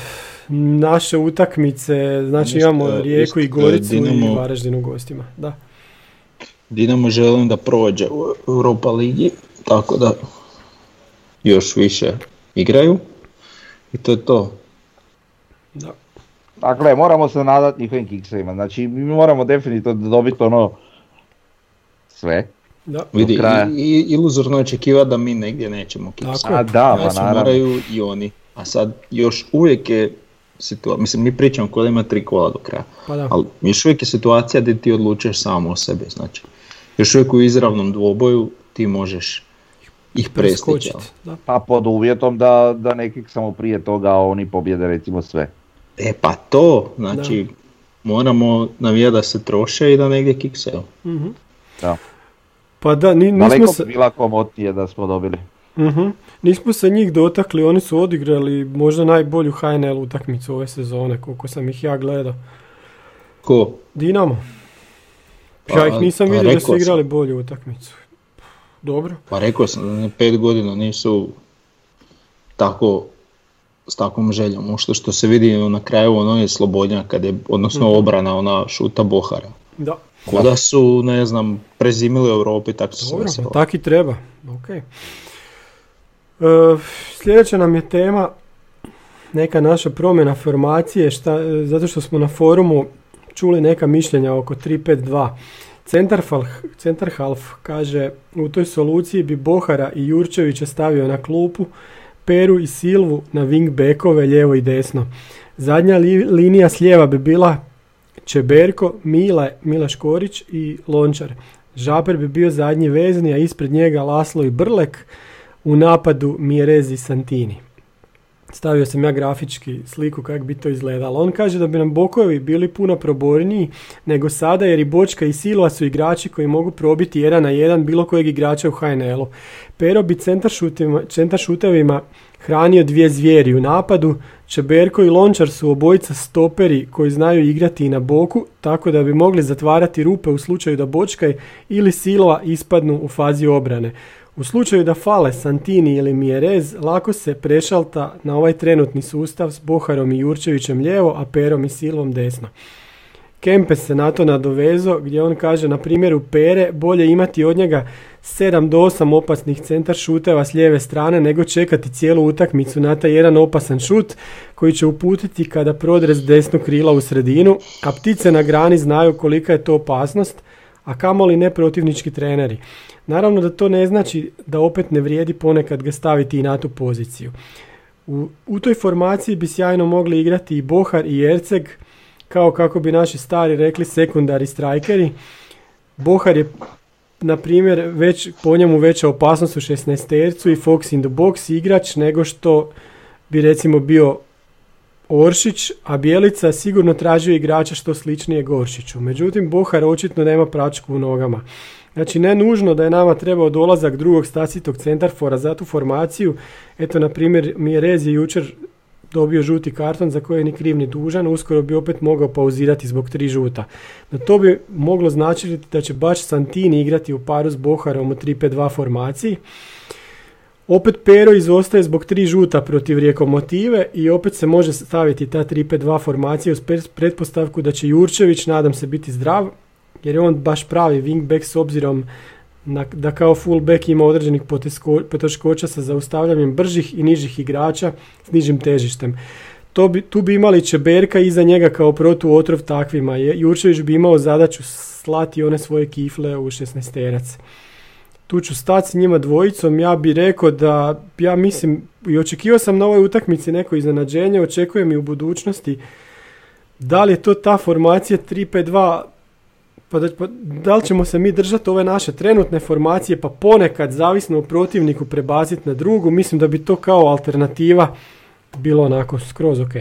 naše utakmice, znači Ništa, imamo Rijeku i isto, Goricu i Dinamo- Varaždin u gostima. Da. Dinamo želim da prođe u Europa ligi, tako da još više igraju. I to je to. da. Dakle, moramo se nadati njihovim kiksevima. Znači, mi moramo definitivno dobiti ono sve. da. Vidi, i, i, iluzorno je očekivati da mi negdje nećemo kiksati. Tako. A da, pa naravno. moraju i oni. A sad još uvijek je situacija, mislim mi pričamo ko da ima tri kola do kraja, Pa da. ali još uvijek je situacija gdje ti odlučuješ samo o sebi, znači još uvijek u izravnom dvoboju ti možeš ih prestići. Da. Pa pod uvjetom da, da neki samo prije toga oni pobjede recimo sve. E pa to, znači moramo navijati da se troše i da negdje kiksaju. Mhm. Da. Pa da, ni, nismo Daleko se, bila komotnije da smo dobili. Mhm. Nismo se njih dotakli, oni su odigrali možda najbolju HNL utakmicu ove sezone, koliko sam ih ja gledao. Ko? Dinamo. Pa, Ja ih nisam pa vidio da su sam. igrali bolju utakmicu. Dobro. Pa rekao sam da pet godina nisu tako s takvom željom. Što što se vidi na kraju ono je slobodnja kad je, odnosno obrana ona šuta Bohara. Da. Ko da su, ne znam, prezimili u Europi, tako su se Dobro, veselili. tak i treba. Ok. E, sljedeća nam je tema neka naša promjena formacije, šta, e, zato što smo na forumu čuli neka mišljenja oko 3-5-2. Centarfal, Centarhalf kaže u toj soluciji bi Bohara i Jurčevića stavio na klupu, Peru i Silvu na wing backove lijevo i desno. Zadnja li- linija s lijeva bi bila Čeberko, Mile, Mila Škorić i Lončar. Žaper bi bio zadnji vezni, a ispred njega Laslo i Brlek, u napadu Mjerez i Santini. Stavio sam ja grafički sliku kako bi to izgledalo. On kaže da bi nam bokovi bili puno proborniji nego sada jer i Bočka i Silva su igrači koji mogu probiti jedan na jedan bilo kojeg igrača u HNL-u. Pero bi centar, šutima- centar šutevima hranio dvije zvijeri u napadu. Čeberko i Lončar su obojica stoperi koji znaju igrati i na boku, tako da bi mogli zatvarati rupe u slučaju da Bočkaj ili Silva ispadnu u fazi obrane. U slučaju da fale Santini ili Mjerez, lako se prešalta na ovaj trenutni sustav s Boharom i Jurčevićem lijevo, a Perom i Silvom desno. Kempes se na to nadovezo gdje on kaže na primjeru Pere bolje imati od njega 7 do 8 opasnih centar šuteva s lijeve strane nego čekati cijelu utakmicu na taj jedan opasan šut koji će uputiti kada prodre s desnog krila u sredinu, a ptice na grani znaju kolika je to opasnost, a kamoli ne protivnički treneri. Naravno da to ne znači da opet ne vrijedi ponekad ga staviti i na tu poziciju. U, u toj formaciji bi sjajno mogli igrati i Bohar i Erceg, kao kako bi naši stari rekli sekundari strajkeri. Bohar je na primjer već po njemu veća opasnost u 16 tercu i Fox in the box igrač nego što bi recimo bio Oršić, a Bijelica sigurno tražio igrača što sličnije Goršiću. Međutim, Bohar očitno nema pračku u nogama. Znači, ne nužno da je nama trebao dolazak drugog stacitog centarfora za tu formaciju. Eto, na primjer, Mjerez je jučer dobio žuti karton za koji je ni kriv ni dužan, uskoro bi opet mogao pauzirati zbog tri žuta. No to bi moglo značiti da će baš Santini igrati u paru s Boharom u 3-5-2 formaciji. Opet Pero izostaje zbog tri žuta protiv Rijekomotive i opet se može staviti ta 3-5-2 formacija uz pretpostavku da će Jurčević, nadam se, biti zdrav, jer je on baš pravi wingback s obzirom na- da kao fullback ima određenih poteškoća sa zaustavljanjem bržih i nižih igrača s nižim težištem. To bi, tu bi imali Čeberka iza njega kao protuotrov takvima. Je- Jurčević bi imao zadaću slati one svoje kifle u 16 Tu ću stati s njima dvojicom, ja bi rekao da, ja mislim, i očekivao sam na ovoj utakmici neko iznenađenje, očekujem i u budućnosti. Da li je to ta formacija 3-5-2, pa da, pa da li ćemo se mi držati ove naše trenutne formacije, pa ponekad, zavisno o protivniku, prebaciti na drugu, mislim da bi to kao alternativa bilo onako skroz ok.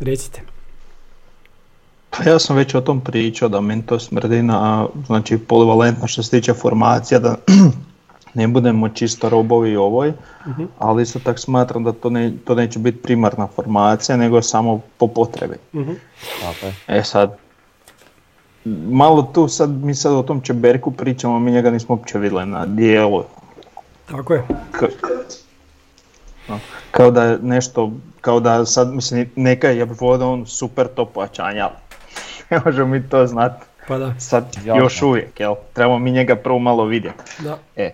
Recite. Pa ja sam već o tom pričao da meni to smrdi na znači, polivalentno što se tiče formacija, da ne budemo čisto robovi ovoj, Mhm. ali isto tako smatram da to, ne, to neće biti primarna formacija, nego samo po potrebi. Mhm. Tako je. E sad, malo tu sad, mi sad o tom Čeberku pričamo, mi njega nismo uopće vidjeli na dijelu. Tako je. K- kao da je nešto, kao da sad, mislim, neka je voda on super to pojačanja, ali ne možemo mi to znati Pa da. sad Jasno. još uvijek, jel? Trebamo mi njega prvo malo vidjeti. da. E,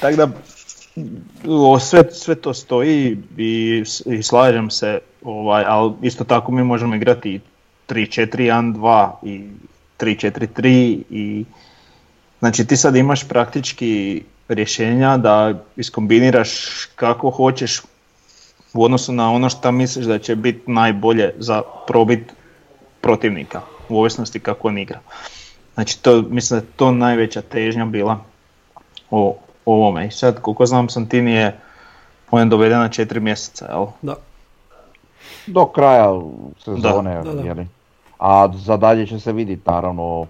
tako da, o, sve, sve to stoji i, i slažem se, ovaj, ali isto tako mi možemo igrati i 3-4-1-2 i 3-4-3 i znači ti sad imaš praktički rješenja da iskombiniraš kako hoćeš u odnosu na ono što misliš da će biti najbolje za probit protivnika u ovisnosti kako on igra. Znači to, mislim da je to najveća težnja bila o ovome. I sad koliko znam Santini je on je doveden na četiri mjeseca, jel? Da. Do kraja sezone, Da, da, da. jeli. A za dalje će se vidjeti naravno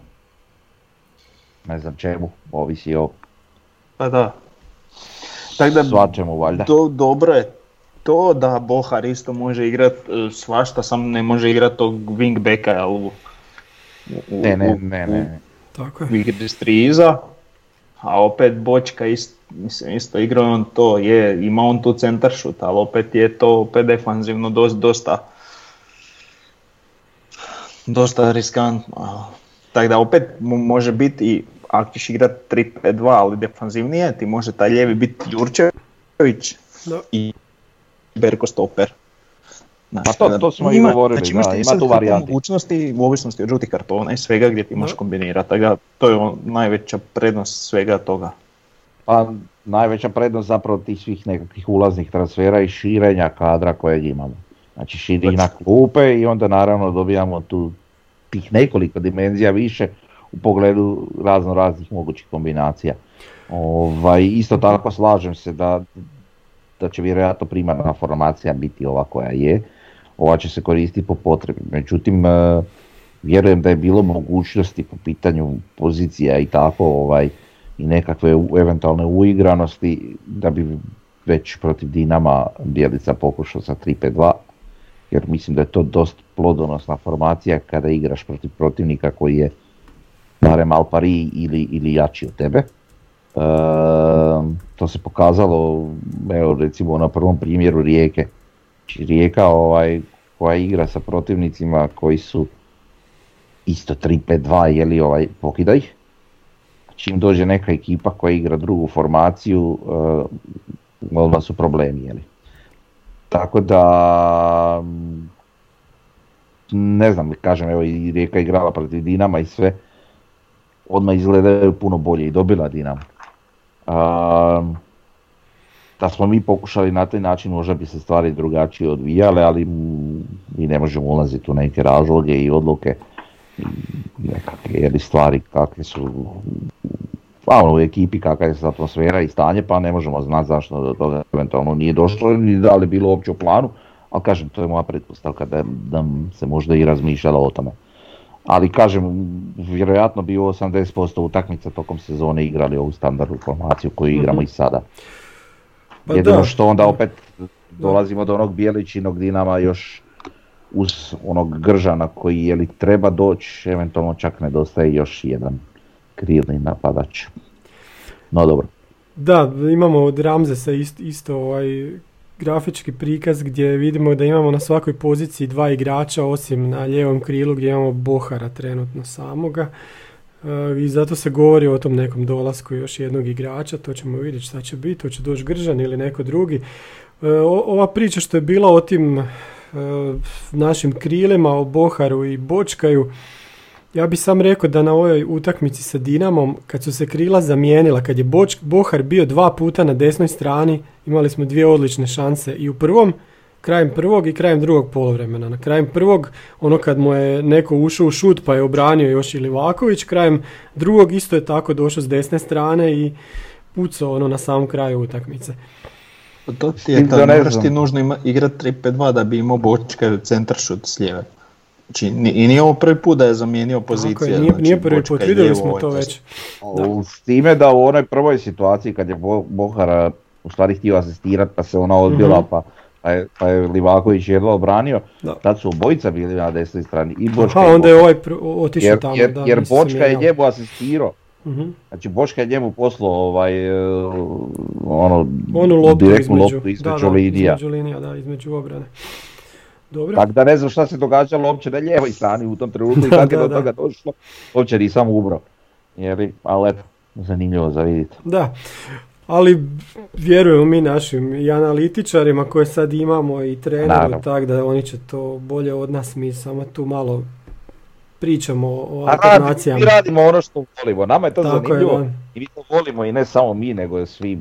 ne znam čemu, ovisi o Pa da. Tako da svačemu valjda. do, dobro je to da Bohar isto može igrat e, svašta, sam ne može igrat tog wingbacka, jel? U, u- Ne, ne, ne, ne. Tako je. u igri s tri iza, a opet Bočka ist, mislim, isto igra on to, je, ima on tu centar šut, ali opet je to opet defanzivno dosta, dosta, dosta riskantno. Tako da opet mo- može biti i ako ćeš igrat 3-5-2, ali defanzivnije, ti može taj lijevi biti Jurčević i Berko. Znači, Pa to- to smo i ima- govorili, znači, da, ima tu varijanti. mogućnosti u ovisnosti od žutih kartona i svega gdje ti možeš kombinirati. Tako da to je on, najveća prednost svega toga. Pa najveća prednost zapravo tih svih nekakvih ulaznih transfera i širenja kadra kojeg imamo. Znači širi na klupe i onda naravno dobijamo tu tih nekoliko dimenzija više u pogledu razno raznih mogućih kombinacija. Ovaj, isto tako slažem se da, da će vjerojatno primarna formacija biti ova koja je. Ova će se koristiti po potrebi. Međutim, eh, vjerujem da je bilo mogućnosti po pitanju pozicija i tako ovaj, i nekakve eventualne uigranosti da bi već protiv Dinama Bjelica pokušao sa 3-5-2 jer mislim da je to dosta plodonosna formacija kada igraš protiv protivnika koji je barem al pari ili, ili jači od tebe. Ehm, to se pokazalo evo recimo na prvom primjeru Rijeke. Znači Rijeka ovaj, koja igra sa protivnicima koji su isto 3-5-2 jeli ovaj, pokida ih. Čim dođe neka ekipa koja igra drugu formaciju, uh, odmah su problemi. Jeli. Tako da, ne znam, kažem, evo i Rijeka igrala protiv Dinama i sve, odmah izgledaju puno bolje i dobila Dinamo. Um, da smo mi pokušali na taj način možda bi se stvari drugačije odvijale, ali mi ne možemo ulaziti u neke razloge i odluke nekakve jeli, stvari kakve su pa ono, u ekipi kakva je atmosfera i stanje, pa ne možemo znati zašto do toga eventualno nije došlo ni da li bilo uopće u planu, ali kažem, to je moja pretpostavka da, da se možda i razmišljalo o tome. Ali kažem, vjerojatno bi u 80% utakmica tokom sezone igrali ovu standardnu formaciju koju igramo i sada. Pa Jedino da. što onda opet dolazimo do onog Bijeličinog Dinama još uz onog Gržana koji je li treba doći, eventualno čak nedostaje još jedan krilni napadač. No dobro. Da, imamo od Ramzesa isto, isto ovaj grafički prikaz gdje vidimo da imamo na svakoj poziciji dva igrača osim na lijevom krilu gdje imamo Bohara trenutno samoga. E, I zato se govori o tom nekom dolasku još jednog igrača, to ćemo vidjeti šta će biti, to će doći Gržan ili neko drugi. E, ova priča što je bila o tim e, našim krilima, o Boharu i Bočkaju, ja bi sam rekao da na ovoj utakmici sa Dinamom, kad su se krila zamijenila, kad je Boč, Bohar bio dva puta na desnoj strani, imali smo dvije odlične šanse i u prvom, krajem prvog i krajem drugog polovremena. Na krajem prvog, ono kad mu je neko ušao u šut pa je obranio još i Livaković, krajem drugog isto je tako došao s desne strane i pucao ono na samom kraju utakmice. Pa To ti je ne moraš ti nužno ima, igrat 3-5-2 da bi imao Bočka centar šut s lijeve. Znači, i nije ovo prvi put da je zamijenio Tako je, pozicije. nije, znači, nije prvi put, je vidjeli smo ovaj to desno. već. U- S time da u onoj prvoj situaciji kad je Bo- Bohar u stvari htio asistirat pa se ona odbila Mhm. pa, pa, je, pa je Livaković jedva obranio, Da. tad su obojica bili na desnoj strani i Bočka Aha, i onda je ovaj pr- otišao jer, tamo. jer, da, jer Bočka je njemu asistirao. Mhm. Znači Boška je njemu poslao ovaj, e, ono, Onu loptu direktnu između, loptu između da, da, linija. između linija, da, između obrane. Dobro. Tako da ne znam šta se događalo uopće na lijevoj strani u tom trenutku i kako je do toga došlo. Uopće nisam ubro. Jeli, ali eto, zanimljivo za vidjeti. Da, ali vjerujemo mi našim i analitičarima koje sad imamo i treneru, Naravno. tak da oni će to bolje od nas, mi samo tu malo pričamo o alternacijama. mi radimo ono što volimo, nama je to Tako zanimljivo i mi to volimo i ne samo mi, nego svi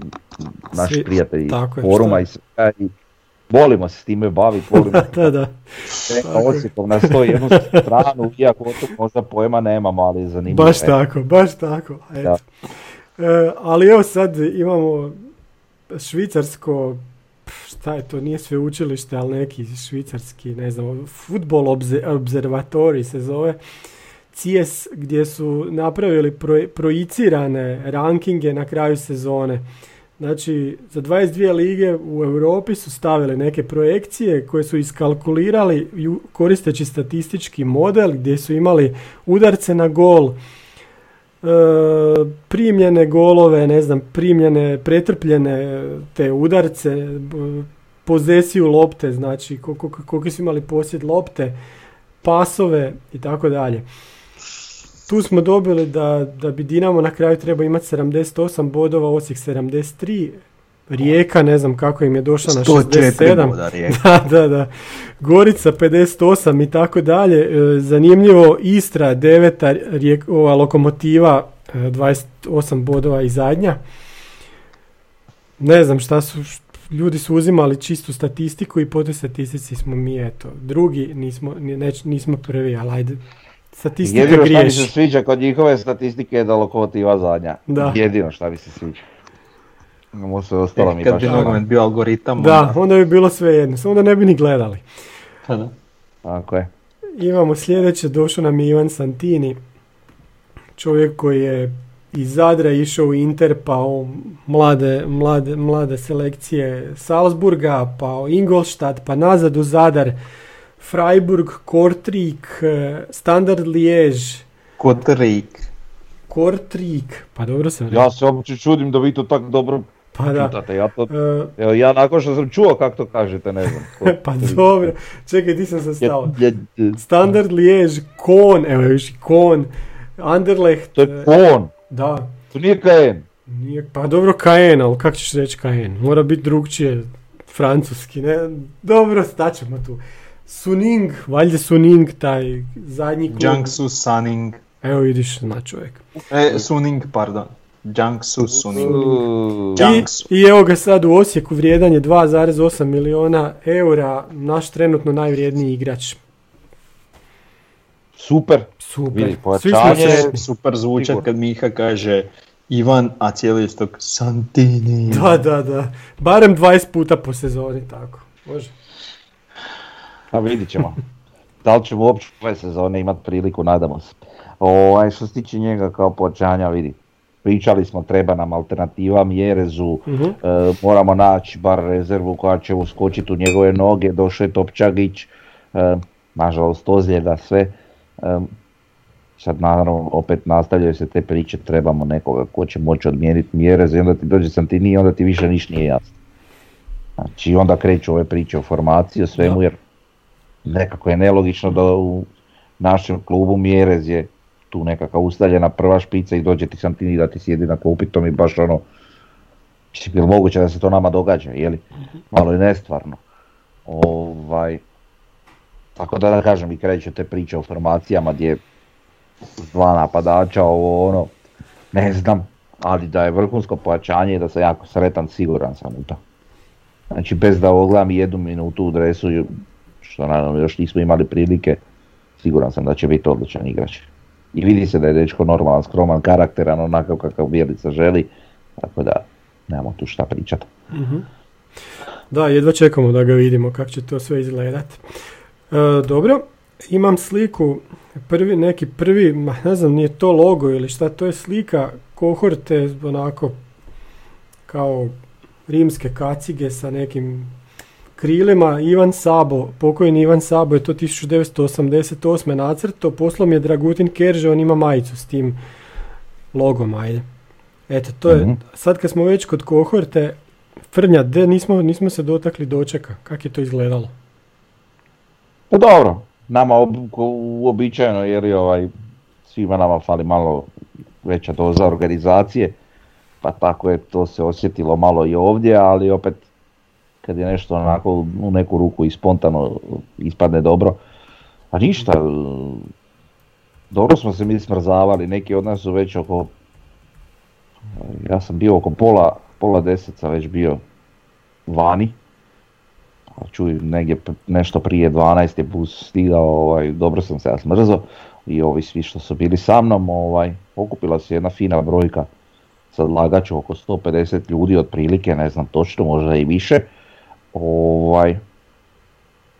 naši Svi- prijatelji tako foruma i svega i volimo se s time baviti, volimo da, da. Osijekom na sto jednu stranu, iako o tom možda pojma nemamo, ali je zanimljivo. Baš tako, baš tako. Eto. E, ali evo sad imamo švicarsko, šta je to, nije sveučilište, ali neki švicarski, ne znam, futbol obze, observatori se zove, CS, gdje su napravili pro- projicirane rankinge na kraju sezone. Znači, za 22 lige u Europi su stavili neke projekcije koje su iskalkulirali koristeći statistički model gdje su imali udarce na gol, e, primljene golove, ne znam, primljene, pretrpljene te udarce, b- pozesiju lopte, znači koliko su imali posjed lopte, pasove i tako dalje. Tu smo dobili da, da bi Dinamo na kraju trebao imati 78 bodova, Osijek 73, Rijeka ne znam kako im je došla na 104 67. boda. Da, da, da. Gorica 58 i tako dalje. E, Zanimljivo, Istra 9, Rijek, ova lokomotiva e, 28 bodova i zadnja. Ne znam šta su, ljudi su uzimali čistu statistiku i po toj statistici smo mi, eto, drugi, nismo, ni- neć- nismo prvi, ali ajde, statistika Jedino što mi se sviđa kod njihove statistike je da lokomotiva zadnja. Da. Jedino što mi se sviđa. Ovo sve ostalo mi E, Kad baš bi ono- nogomet bio algoritam, Da, onda- onda bi bilo sve jedno, samo da ne bi ni gledali. Pa da. Tako je. Imamo sljedeće, došao nam je Ivan Santini, čovjek koji je iz Zadra išao u Inter, pa u mlade, mlade, mlade selekcije Salzburga, pa u Ingolstadt, pa nazad u Zadar, Freiburg, Kortrik, eh, Standard Liège, Kotrik. Kortrik, pa dobro sam rekao. Ja se uopće čudim da vi to tako dobro pa da. čitate. Ja, to, Eh, evo, ja nakon što sam čuo kako to kažete, ne znam. Pa dobro, čekaj, ti sam se stao. Standard Liège, Kon, evo još Kon, Anderlecht, To eh, je Kon, da, to nije KN. Nije, pa dobro KN, ali kako ćeš reći KN? Mora biti drugčije, francuski, ne? Dobro, staćemo tu. Suning, valjda Suning, taj zadnji klub. Jiangsu Suning. Evo vidiš, zna čovjek. E, Suning, pardon. Jiangsu Suning. I. I evo ga sad u Osijeku, vrijedan je 2,8 miliona eura, naš trenutno najvrijedniji igrač. Super. Super, Vidi, pojačanje. Super zvuča Sigurno. kad Miha kaže Ivan, a cijeli istok Santini. Da, da, da. Barem 20 puta po sezoni, tako. Može. A vidit ćemo. da li ćemo uopće ove sezone imati priliku, nadamo se. Ovaj, što se tiče njega kao pojačanja, vidi. Pričali smo, treba nam alternativa Mjerezu, Mhm. e, moramo naći bar rezervu koja će uskočiti u njegove noge, došao je Topčagić, e, nažalost ozljeda sve. E, sad naravno opet nastavljaju se te priče, trebamo nekoga ko će moći odmijeniti Mjerez i onda ti dođe Santini i onda ti više niš nije jasno. Znači onda kreću ove priče o formaciji, o svemu jer nekako je nelogično da u našem klubu Mjerez je tu nekakva ustaljena prva špica i dođe ti Santini da ti sjedi na klupi, to mi baš ono, mislim, je moguće da se to nama događa, je li? Malo je nestvarno. Ovaj, tako da da kažem i kreću te priče o formacijama gdje dva napadača, ovo ono, ne znam, ali da je vrhunsko pojačanje i da sam jako sretan, siguran sam u to. Znači bez da ogledam jednu minutu u dresu, što naravno još nismo imali prilike, siguran sam da će biti odličan igrač. I vidi se da je dečko normalan, skroman, karakteran, onakav kakav Bjelica želi, tako da nemamo tu šta pričati. Mhm. Da, jedva čekamo da ga vidimo kako će to sve izgledat. E, dobro, imam sliku, prvi, neki prvi, ma ne znam, nije to logo ili šta, to je slika kohorte, onako, kao rimske kacige sa nekim krilima. Ivan Sabo, pokojni Ivan Sabo je to 1988. nacrto, poslom je Dragutin Kerže, on ima majicu s tim logom, ajde. Eto, to je, Mhm. sad kad smo već kod kohorte, Frnja, de, nismo, nismo se dotakli dočeka, kak je to izgledalo? Pa dobro, nama ob, uobičajeno jer je ovaj, svima nama fali malo veća doza organizacije, pa tako je to se osjetilo malo i ovdje, ali opet kad je nešto onako u neku ruku i spontano ispadne dobro, a ništa, dobro smo se mi smrzavali, neki od nas su već oko, ja sam bio oko pola, pola deset sam već bio vani, čuj, negdje nešto prije 12 je bus stigao, ovaj, dobro sam se ja smrzao i ovi svi što su bili sa mnom, ovaj, okupila se jedna fina brojka, sad lagaću oko 150 ljudi otprilike, ne znam točno, možda i više. Ovaj,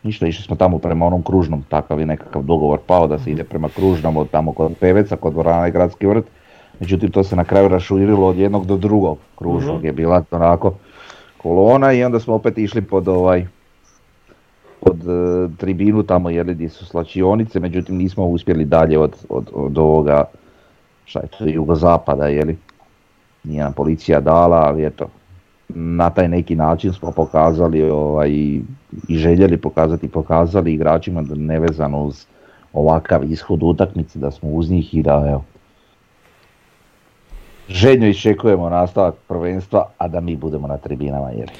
ništa, išli smo tamo prema onom kružnom, takav je nekakav dogovor pao da se ide prema kružnom od tamo kod Peveca, kod dvorana i gradski vrt. Međutim, to se na kraju raširilo od jednog do drugog kružnog, je bila onako kolona i onda smo opet išli pod ovaj pod e, tribinu tamo jeli gdje su slačionice, međutim nismo uspjeli dalje od, od, od ovoga šta je to jugozapada jeli. Nije nam policija dala, ali eto, na taj neki način smo pokazali ovaj, i željeli pokazati, pokazali igračima da nevezano uz ovakav ishod utakmice, da smo uz njih i da evo, željno iščekujemo nastavak prvenstva, a da mi budemo na tribinama jer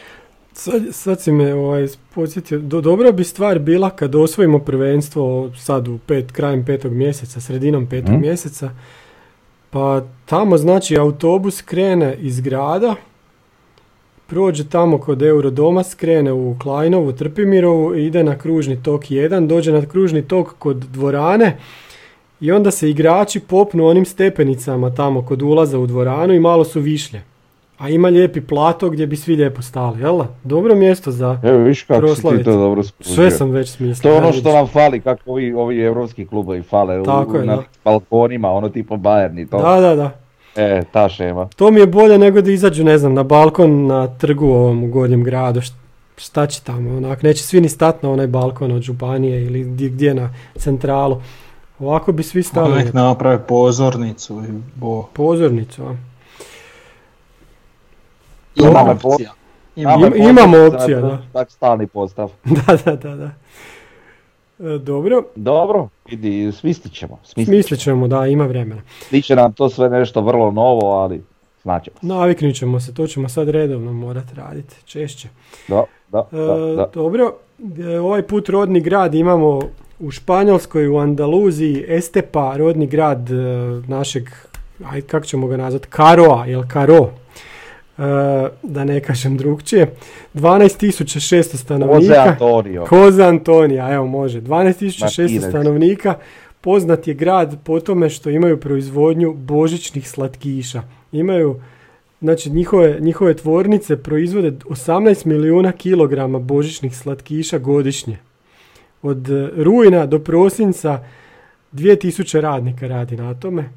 Sad, sad si me ovaj, podsjetio, do, dobra bi stvar bila kad osvojimo prvenstvo sad u pet, krajem petog mjeseca, sredinom petog Mhm. mjeseca, pa tamo znači autobus krene iz grada, prođe tamo kod Eurodoma, skrene u Klajnovu, Trpimirovu, i ide na kružni tok 1, dođe na kružni tok kod dvorane i onda se igrači popnu onim stepenicama tamo kod ulaza u dvoranu i malo su višlje. A ima lijepi plato gdje bi svi lijepo stali, jel? Dobro mjesto za... Evo viš kako si ti Proslaviti. to dobro. Sve sam već smislio. To je ono što nam fali, kako ovi, ovi evropski klubovi fale u- Tako je, na da. balkonima, ono tipo Bayern i to. Da, da, da. E, ta šema. To mi je bolje nego da izađu, ne znam, na balkon na trgu ovom u Gornjem gradu. Št- Šta će tamo, onak, neće svi ni stat na onaj balkon od županije ili gdje, gdje na centralu. Ovako bi svi stali nek naprave pozornicu i bo. pozornicu. A. Ima Nama je opcija. Imamo poznato opcija, da. Tak stalni postav. da, da, da, da. E, Dobro, Dobro, vidi, smislit ćemo. Smislit, smislit ćemo, da, ima vremena. Će nam to sve nešto vrlo novo, ali znaćemo. Naviknut ćemo se, to ćemo sad redovno morati raditi, češće. Da, da, E, da, da. Dobro, e, ovaj put rodni grad imamo u Španjolskoj, u Andaluziji, Estepa, rodni grad našeg, aj kako ćemo ga nazvati, Karoa, jel Karo, da ne kažem drugčije, 12.600 Jose stanovnika. Koza Antonija, evo može. 12.600 Martinez. stanovnika. Poznat je grad po tome što imaju proizvodnju božićnih slatkiša. Imaju, znači njihove, njihove tvornice proizvode 18 milijuna kilograma božićnih slatkiša godišnje. Od e, rujna do prosinca 2000 radnika radi na tome.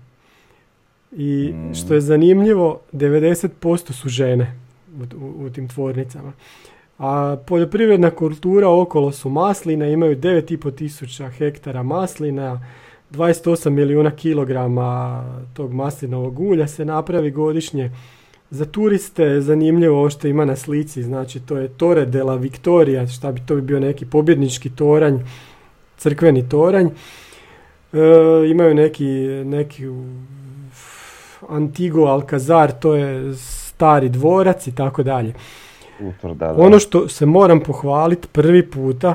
I što je zanimljivo, 90% su žene u, u- u tim tvornicama. A poljoprivredna kultura okolo su masline, imaju 9,5 tisuća hektara maslina, 28 milijuna kilograma tog maslinovog ulja se napravi godišnje. Za turiste je zanimljivo ovo što ima na slici, znači to je Torre de la Victoria, šta bi to bi bio neki pobjednički toranj, crkveni toranj. E, imaju neki, neki Antigo Alcazar, to je stari dvorac i tako dalje. Ono što se moram pohvaliti prvi puta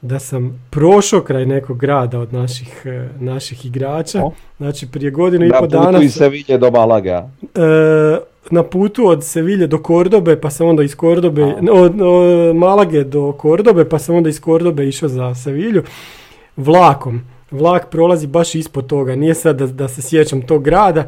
da sam prošao kraj nekog grada od naših, e, naših igrača. O. Znači prije godinu i Na pol putu dana iz Sevilje do Malaga. e, na putu od Sevilje do Kordobe, pa sam onda iz Kordobe, od, od Malage do Kordobe, pa sam onda iz Kordobe išao za Sevilju vlakom. Vlak prolazi baš ispod toga, nije sad da, da se sjećam tog grada,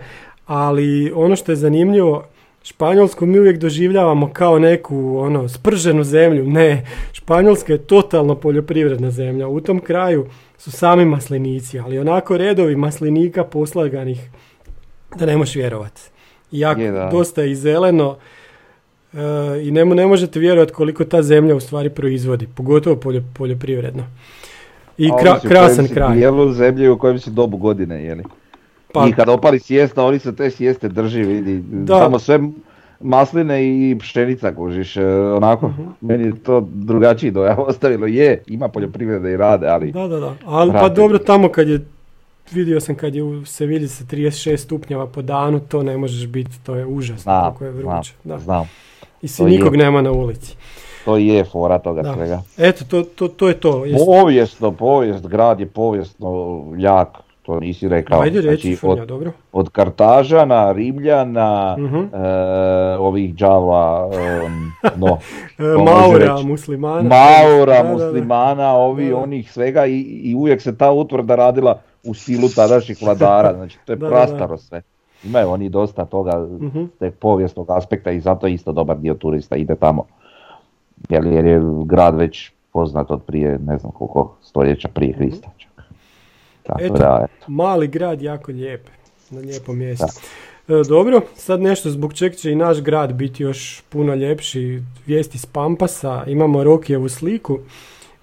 ali ono što je zanimljivo, Španjolsku mi uvijek doživljavamo kao neku ono sprženu zemlju. Ne, Španjolska je totalno poljoprivredna zemlja. U tom kraju su sami maslinici, ali onako redovi maslinika poslaganih da ne možeš vjerovati. Jako, Je, da. dosta je i zeleno e, i ne, ne možete vjerovati koliko ta zemlja u stvari proizvodi, pogotovo poljo, poljoprivredno. I kra- krasan kraj. dijelu zemlje u kojem si dobu godine, jeli? Pa, I kad opali sjesta, oni se te sjeste drži, vidi. Da. Samo sve masline i pšenica kužiš, e, onako, Mhm. meni je to drugačiji dojam ostavilo. Je, ima poljoprivrede i rade, ali Da, da, da. Ali pa dobro tamo kad je, vidio sam kad je u Sevilji sa 36 stupnjeva po danu, to ne možeš biti, to je užasno znam, koliko je znam, vruće. Da. znam. I to si je. nikog nema na ulici. To je fora toga Da. svega. Eto, to, to, to je to. Jest- Povijesno, povijest, grad je povijesno jak, to nisi rekao. Ajde reći, Znači, Frnja, od, dobro. od Kartažana, Rimljana, Mhm. e, ovih džava, no, E, može Maura, muslimana. Maura, Da, da, da. muslimana, ovi, Da, da. onih svega i, i uvijek se ta utvrda radila u stilu tadašnjih vladara, znači to je prastaro sve. Imaju oni dosta toga, Mhm. te povijesnog aspekta i zato isto dobar dio turista ide tamo. Jer, jer je grad već poznat od prije, ne znam koliko stoljeća prije Hrista. Tako Eto. da, eto. Mali grad, jako lijep. Na lijepom mjestu. E, dobro, sad nešto zbog čeg će i naš grad biti još puno ljepši. Vijesti s Pampasa, imamo Rokijevu sliku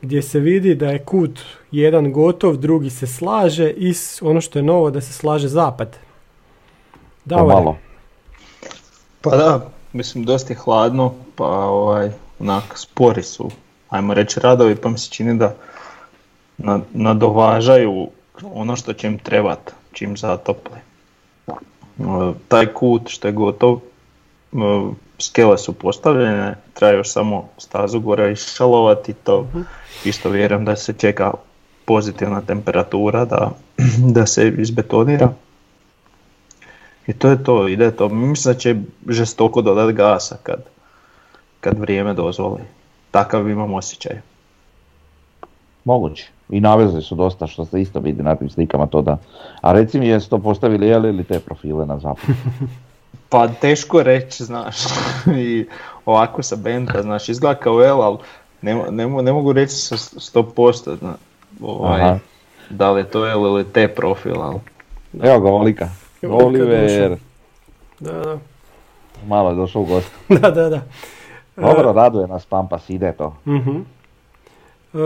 gdje se vidi da je kut jedan gotov, drugi se slaže i s- ono što je novo da se slaže zapad. Davore, Pomalo. Pa da, mislim dosta je hladno, pa ovaj, onak spori su, ajmo reći radovi, pa mi se čini da na- nadovažaju ono što će im trebat, čim zatople. E, Taj kut što je gotov, e, skele su postavljene, treba još samo stazu gore išalovati, to isto vjerujem da se čeka pozitivna temperatura da, da se izbetonira. I to je to, ide to. Mislim da će žestoko dodat gasa kad, kad vrijeme dozvoli. Takav imam osjećaj. Moguće. I navezli su dosta što se isto vidi na tim slikama to da. A reci mi jesu to postavili jeli ili te profile na zapad? Pa teško reći, znaš, i ovako sa benda, znaš, izgleda kao L, ali ne, ne, ne mogu reći sa 100%, zna, ovaj, Aha. da li je to L ili T profil, ali Evo ga Volika. Evo ga Oliver, došao. Da, da. malo je došao u gost. da, da, da. Dobro, raduje nas Pampas, ide to. Mhm. E,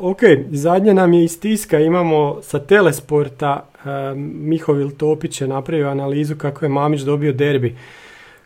ok, zadnje nam je iz tiska, imamo sa Telesporta, e, Mihovil Topić je napravio analizu kako je Mamić dobio derbi.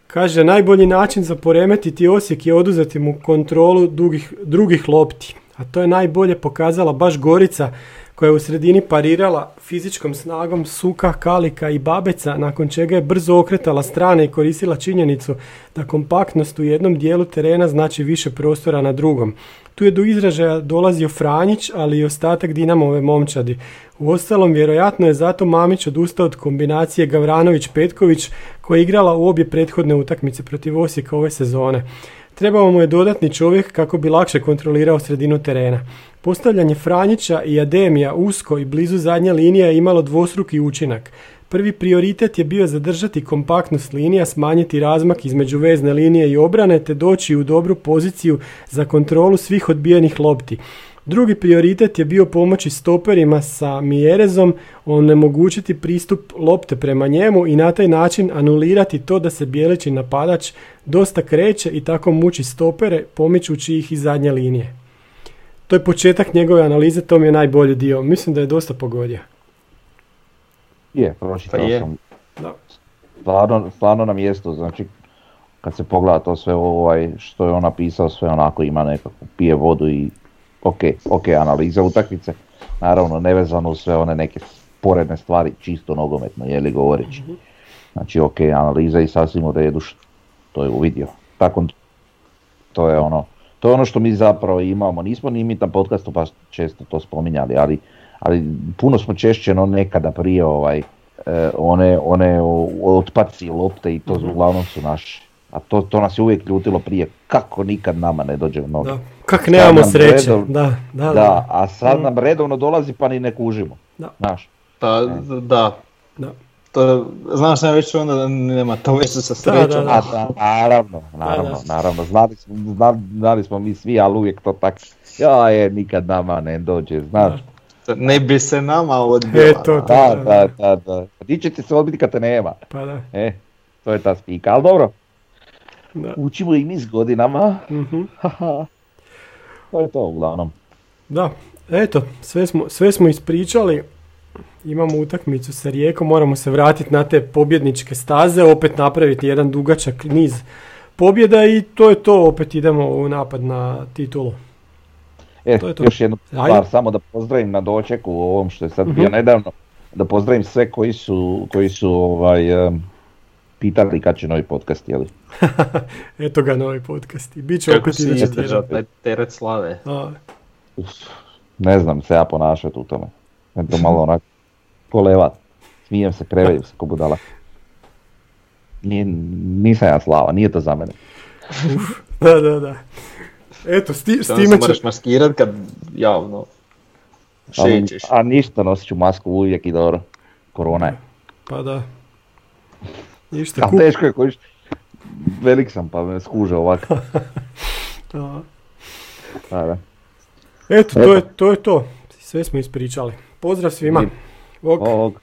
Kaže, najbolji način za poremetiti Osijek je oduzeti mu kontrolu dugih, drugih lopti. A to je najbolje pokazala baš Gorica koja je u sredini parirala fizičkom snagom Suka, Kalika i Babeca, nakon čega je brzo okretala strane i koristila činjenicu da kompaktnost u jednom dijelu terena znači više prostora na drugom. Tu je do izražaja dolazio Franjić, ali i ostatak Dinamove momčadi. U ostalom, vjerojatno je zato Mamić odustao od kombinacije Gavranović-Petković koja je igrala u obje prethodne utakmice protiv Osijeka ove sezone. Trebao mu je dodatni čovjek kako bi lakše kontrolirao sredinu terena. Postavljanje Franjića i Ademija usko i blizu zadnje linije je imalo dvostruki učinak. Prvi prioritet je bio zadržati kompaktnost linija, smanjiti razmak između vezne linije i obrane te doći u dobru poziciju za kontrolu svih odbijenih lopti. Drugi prioritet je bio pomoći stoperima sa Mjerezom, onemogućiti pristup lopte prema njemu i na taj način anulirati to da se bijeleći napadač dosta kreće i tako muči stopere pomičući ih iz zadnje linije. To je početak njegove analize, to mi je najbolji dio. Mislim da je dosta pogodio. Je, pročitao Pa je. sam. Da. Stvarno, stvarno na mjestu, znači kad se pogleda to sve ovaj, što je on napisao, sve onako ima nekako, pije vodu i ok, ok analiza utakmice. Naravno, nevezano sve one neke sporedne stvari, čisto nogometno, je li govoreći. Znači, ok, analiza i sasvim u redu, to je uvidio. Tako, to je ono, to je ono što mi zapravo imamo. Nismo ni mi na podcastu pa često to spominjali, ali, ali puno smo češće no nekada prije ovaj, e, one, one otpaci lopte i to uglavnom su naši. A to, to nas je uvijek ljutilo prije, kako nikad nama ne dođe u noge. Da. Kak nemamo sreće. redov- Da, da, da. Da, a sad nam redovno dolazi pa ni ne kužimo. Da. Znaš, Pa da, Da. to, znaš sam već onda da nema to veze sa Da, srećom. da, A, da, naravno, naravno, da. naravno, znali znali smo mi svi, ali uvijek to tak, ja je, nikad nama ne dođe, znaš. Ne bi se nama odbila. E, to. Da, da, da, da. Di će ti se odbiti kad te nema? Pa da. E, to je ta spika, ali dobro, Da. učimo i mi s godinama, Mhm. To je to uglavnom. Da, eto, sve smo, sve smo ispričali. Imamo utakmicu sa Rijekom, moramo se vratiti na te pobjedničke staze, opet napraviti jedan dugačak niz pobjeda i to je to, opet idemo u napad na titulu. E, To je to. još jednu Ajde. stvar, samo da pozdravim na dočeku u ovom što je sad bio Mhm. nedavno, da pozdravim sve koji su, koji su ovaj, pitali kad će novi podcast, jeli? Eto ga novi podcast i bit će Kako opet si idući izdržao tjedan. taj teret slave? A, Uf, ne znam se ja ponašati u tome. Eto malo onako kolevat. Smijem se, kreveju se ko budala. Nije, nisam ja slava, nije to za mene. Da, da, da. Eto, s, ti- s time će... moraš maskirat kad javno šećeš. a ništa, nosit ću masku uvijek i dobro. Korona je. Pa da. Ništa, Ali teško je kojiš. Velik sam pa me skuže ovako. A, Da, da. Eto, to je, to je to. Sve smo ispričali. Pozdrav svima. Ok. Ovog.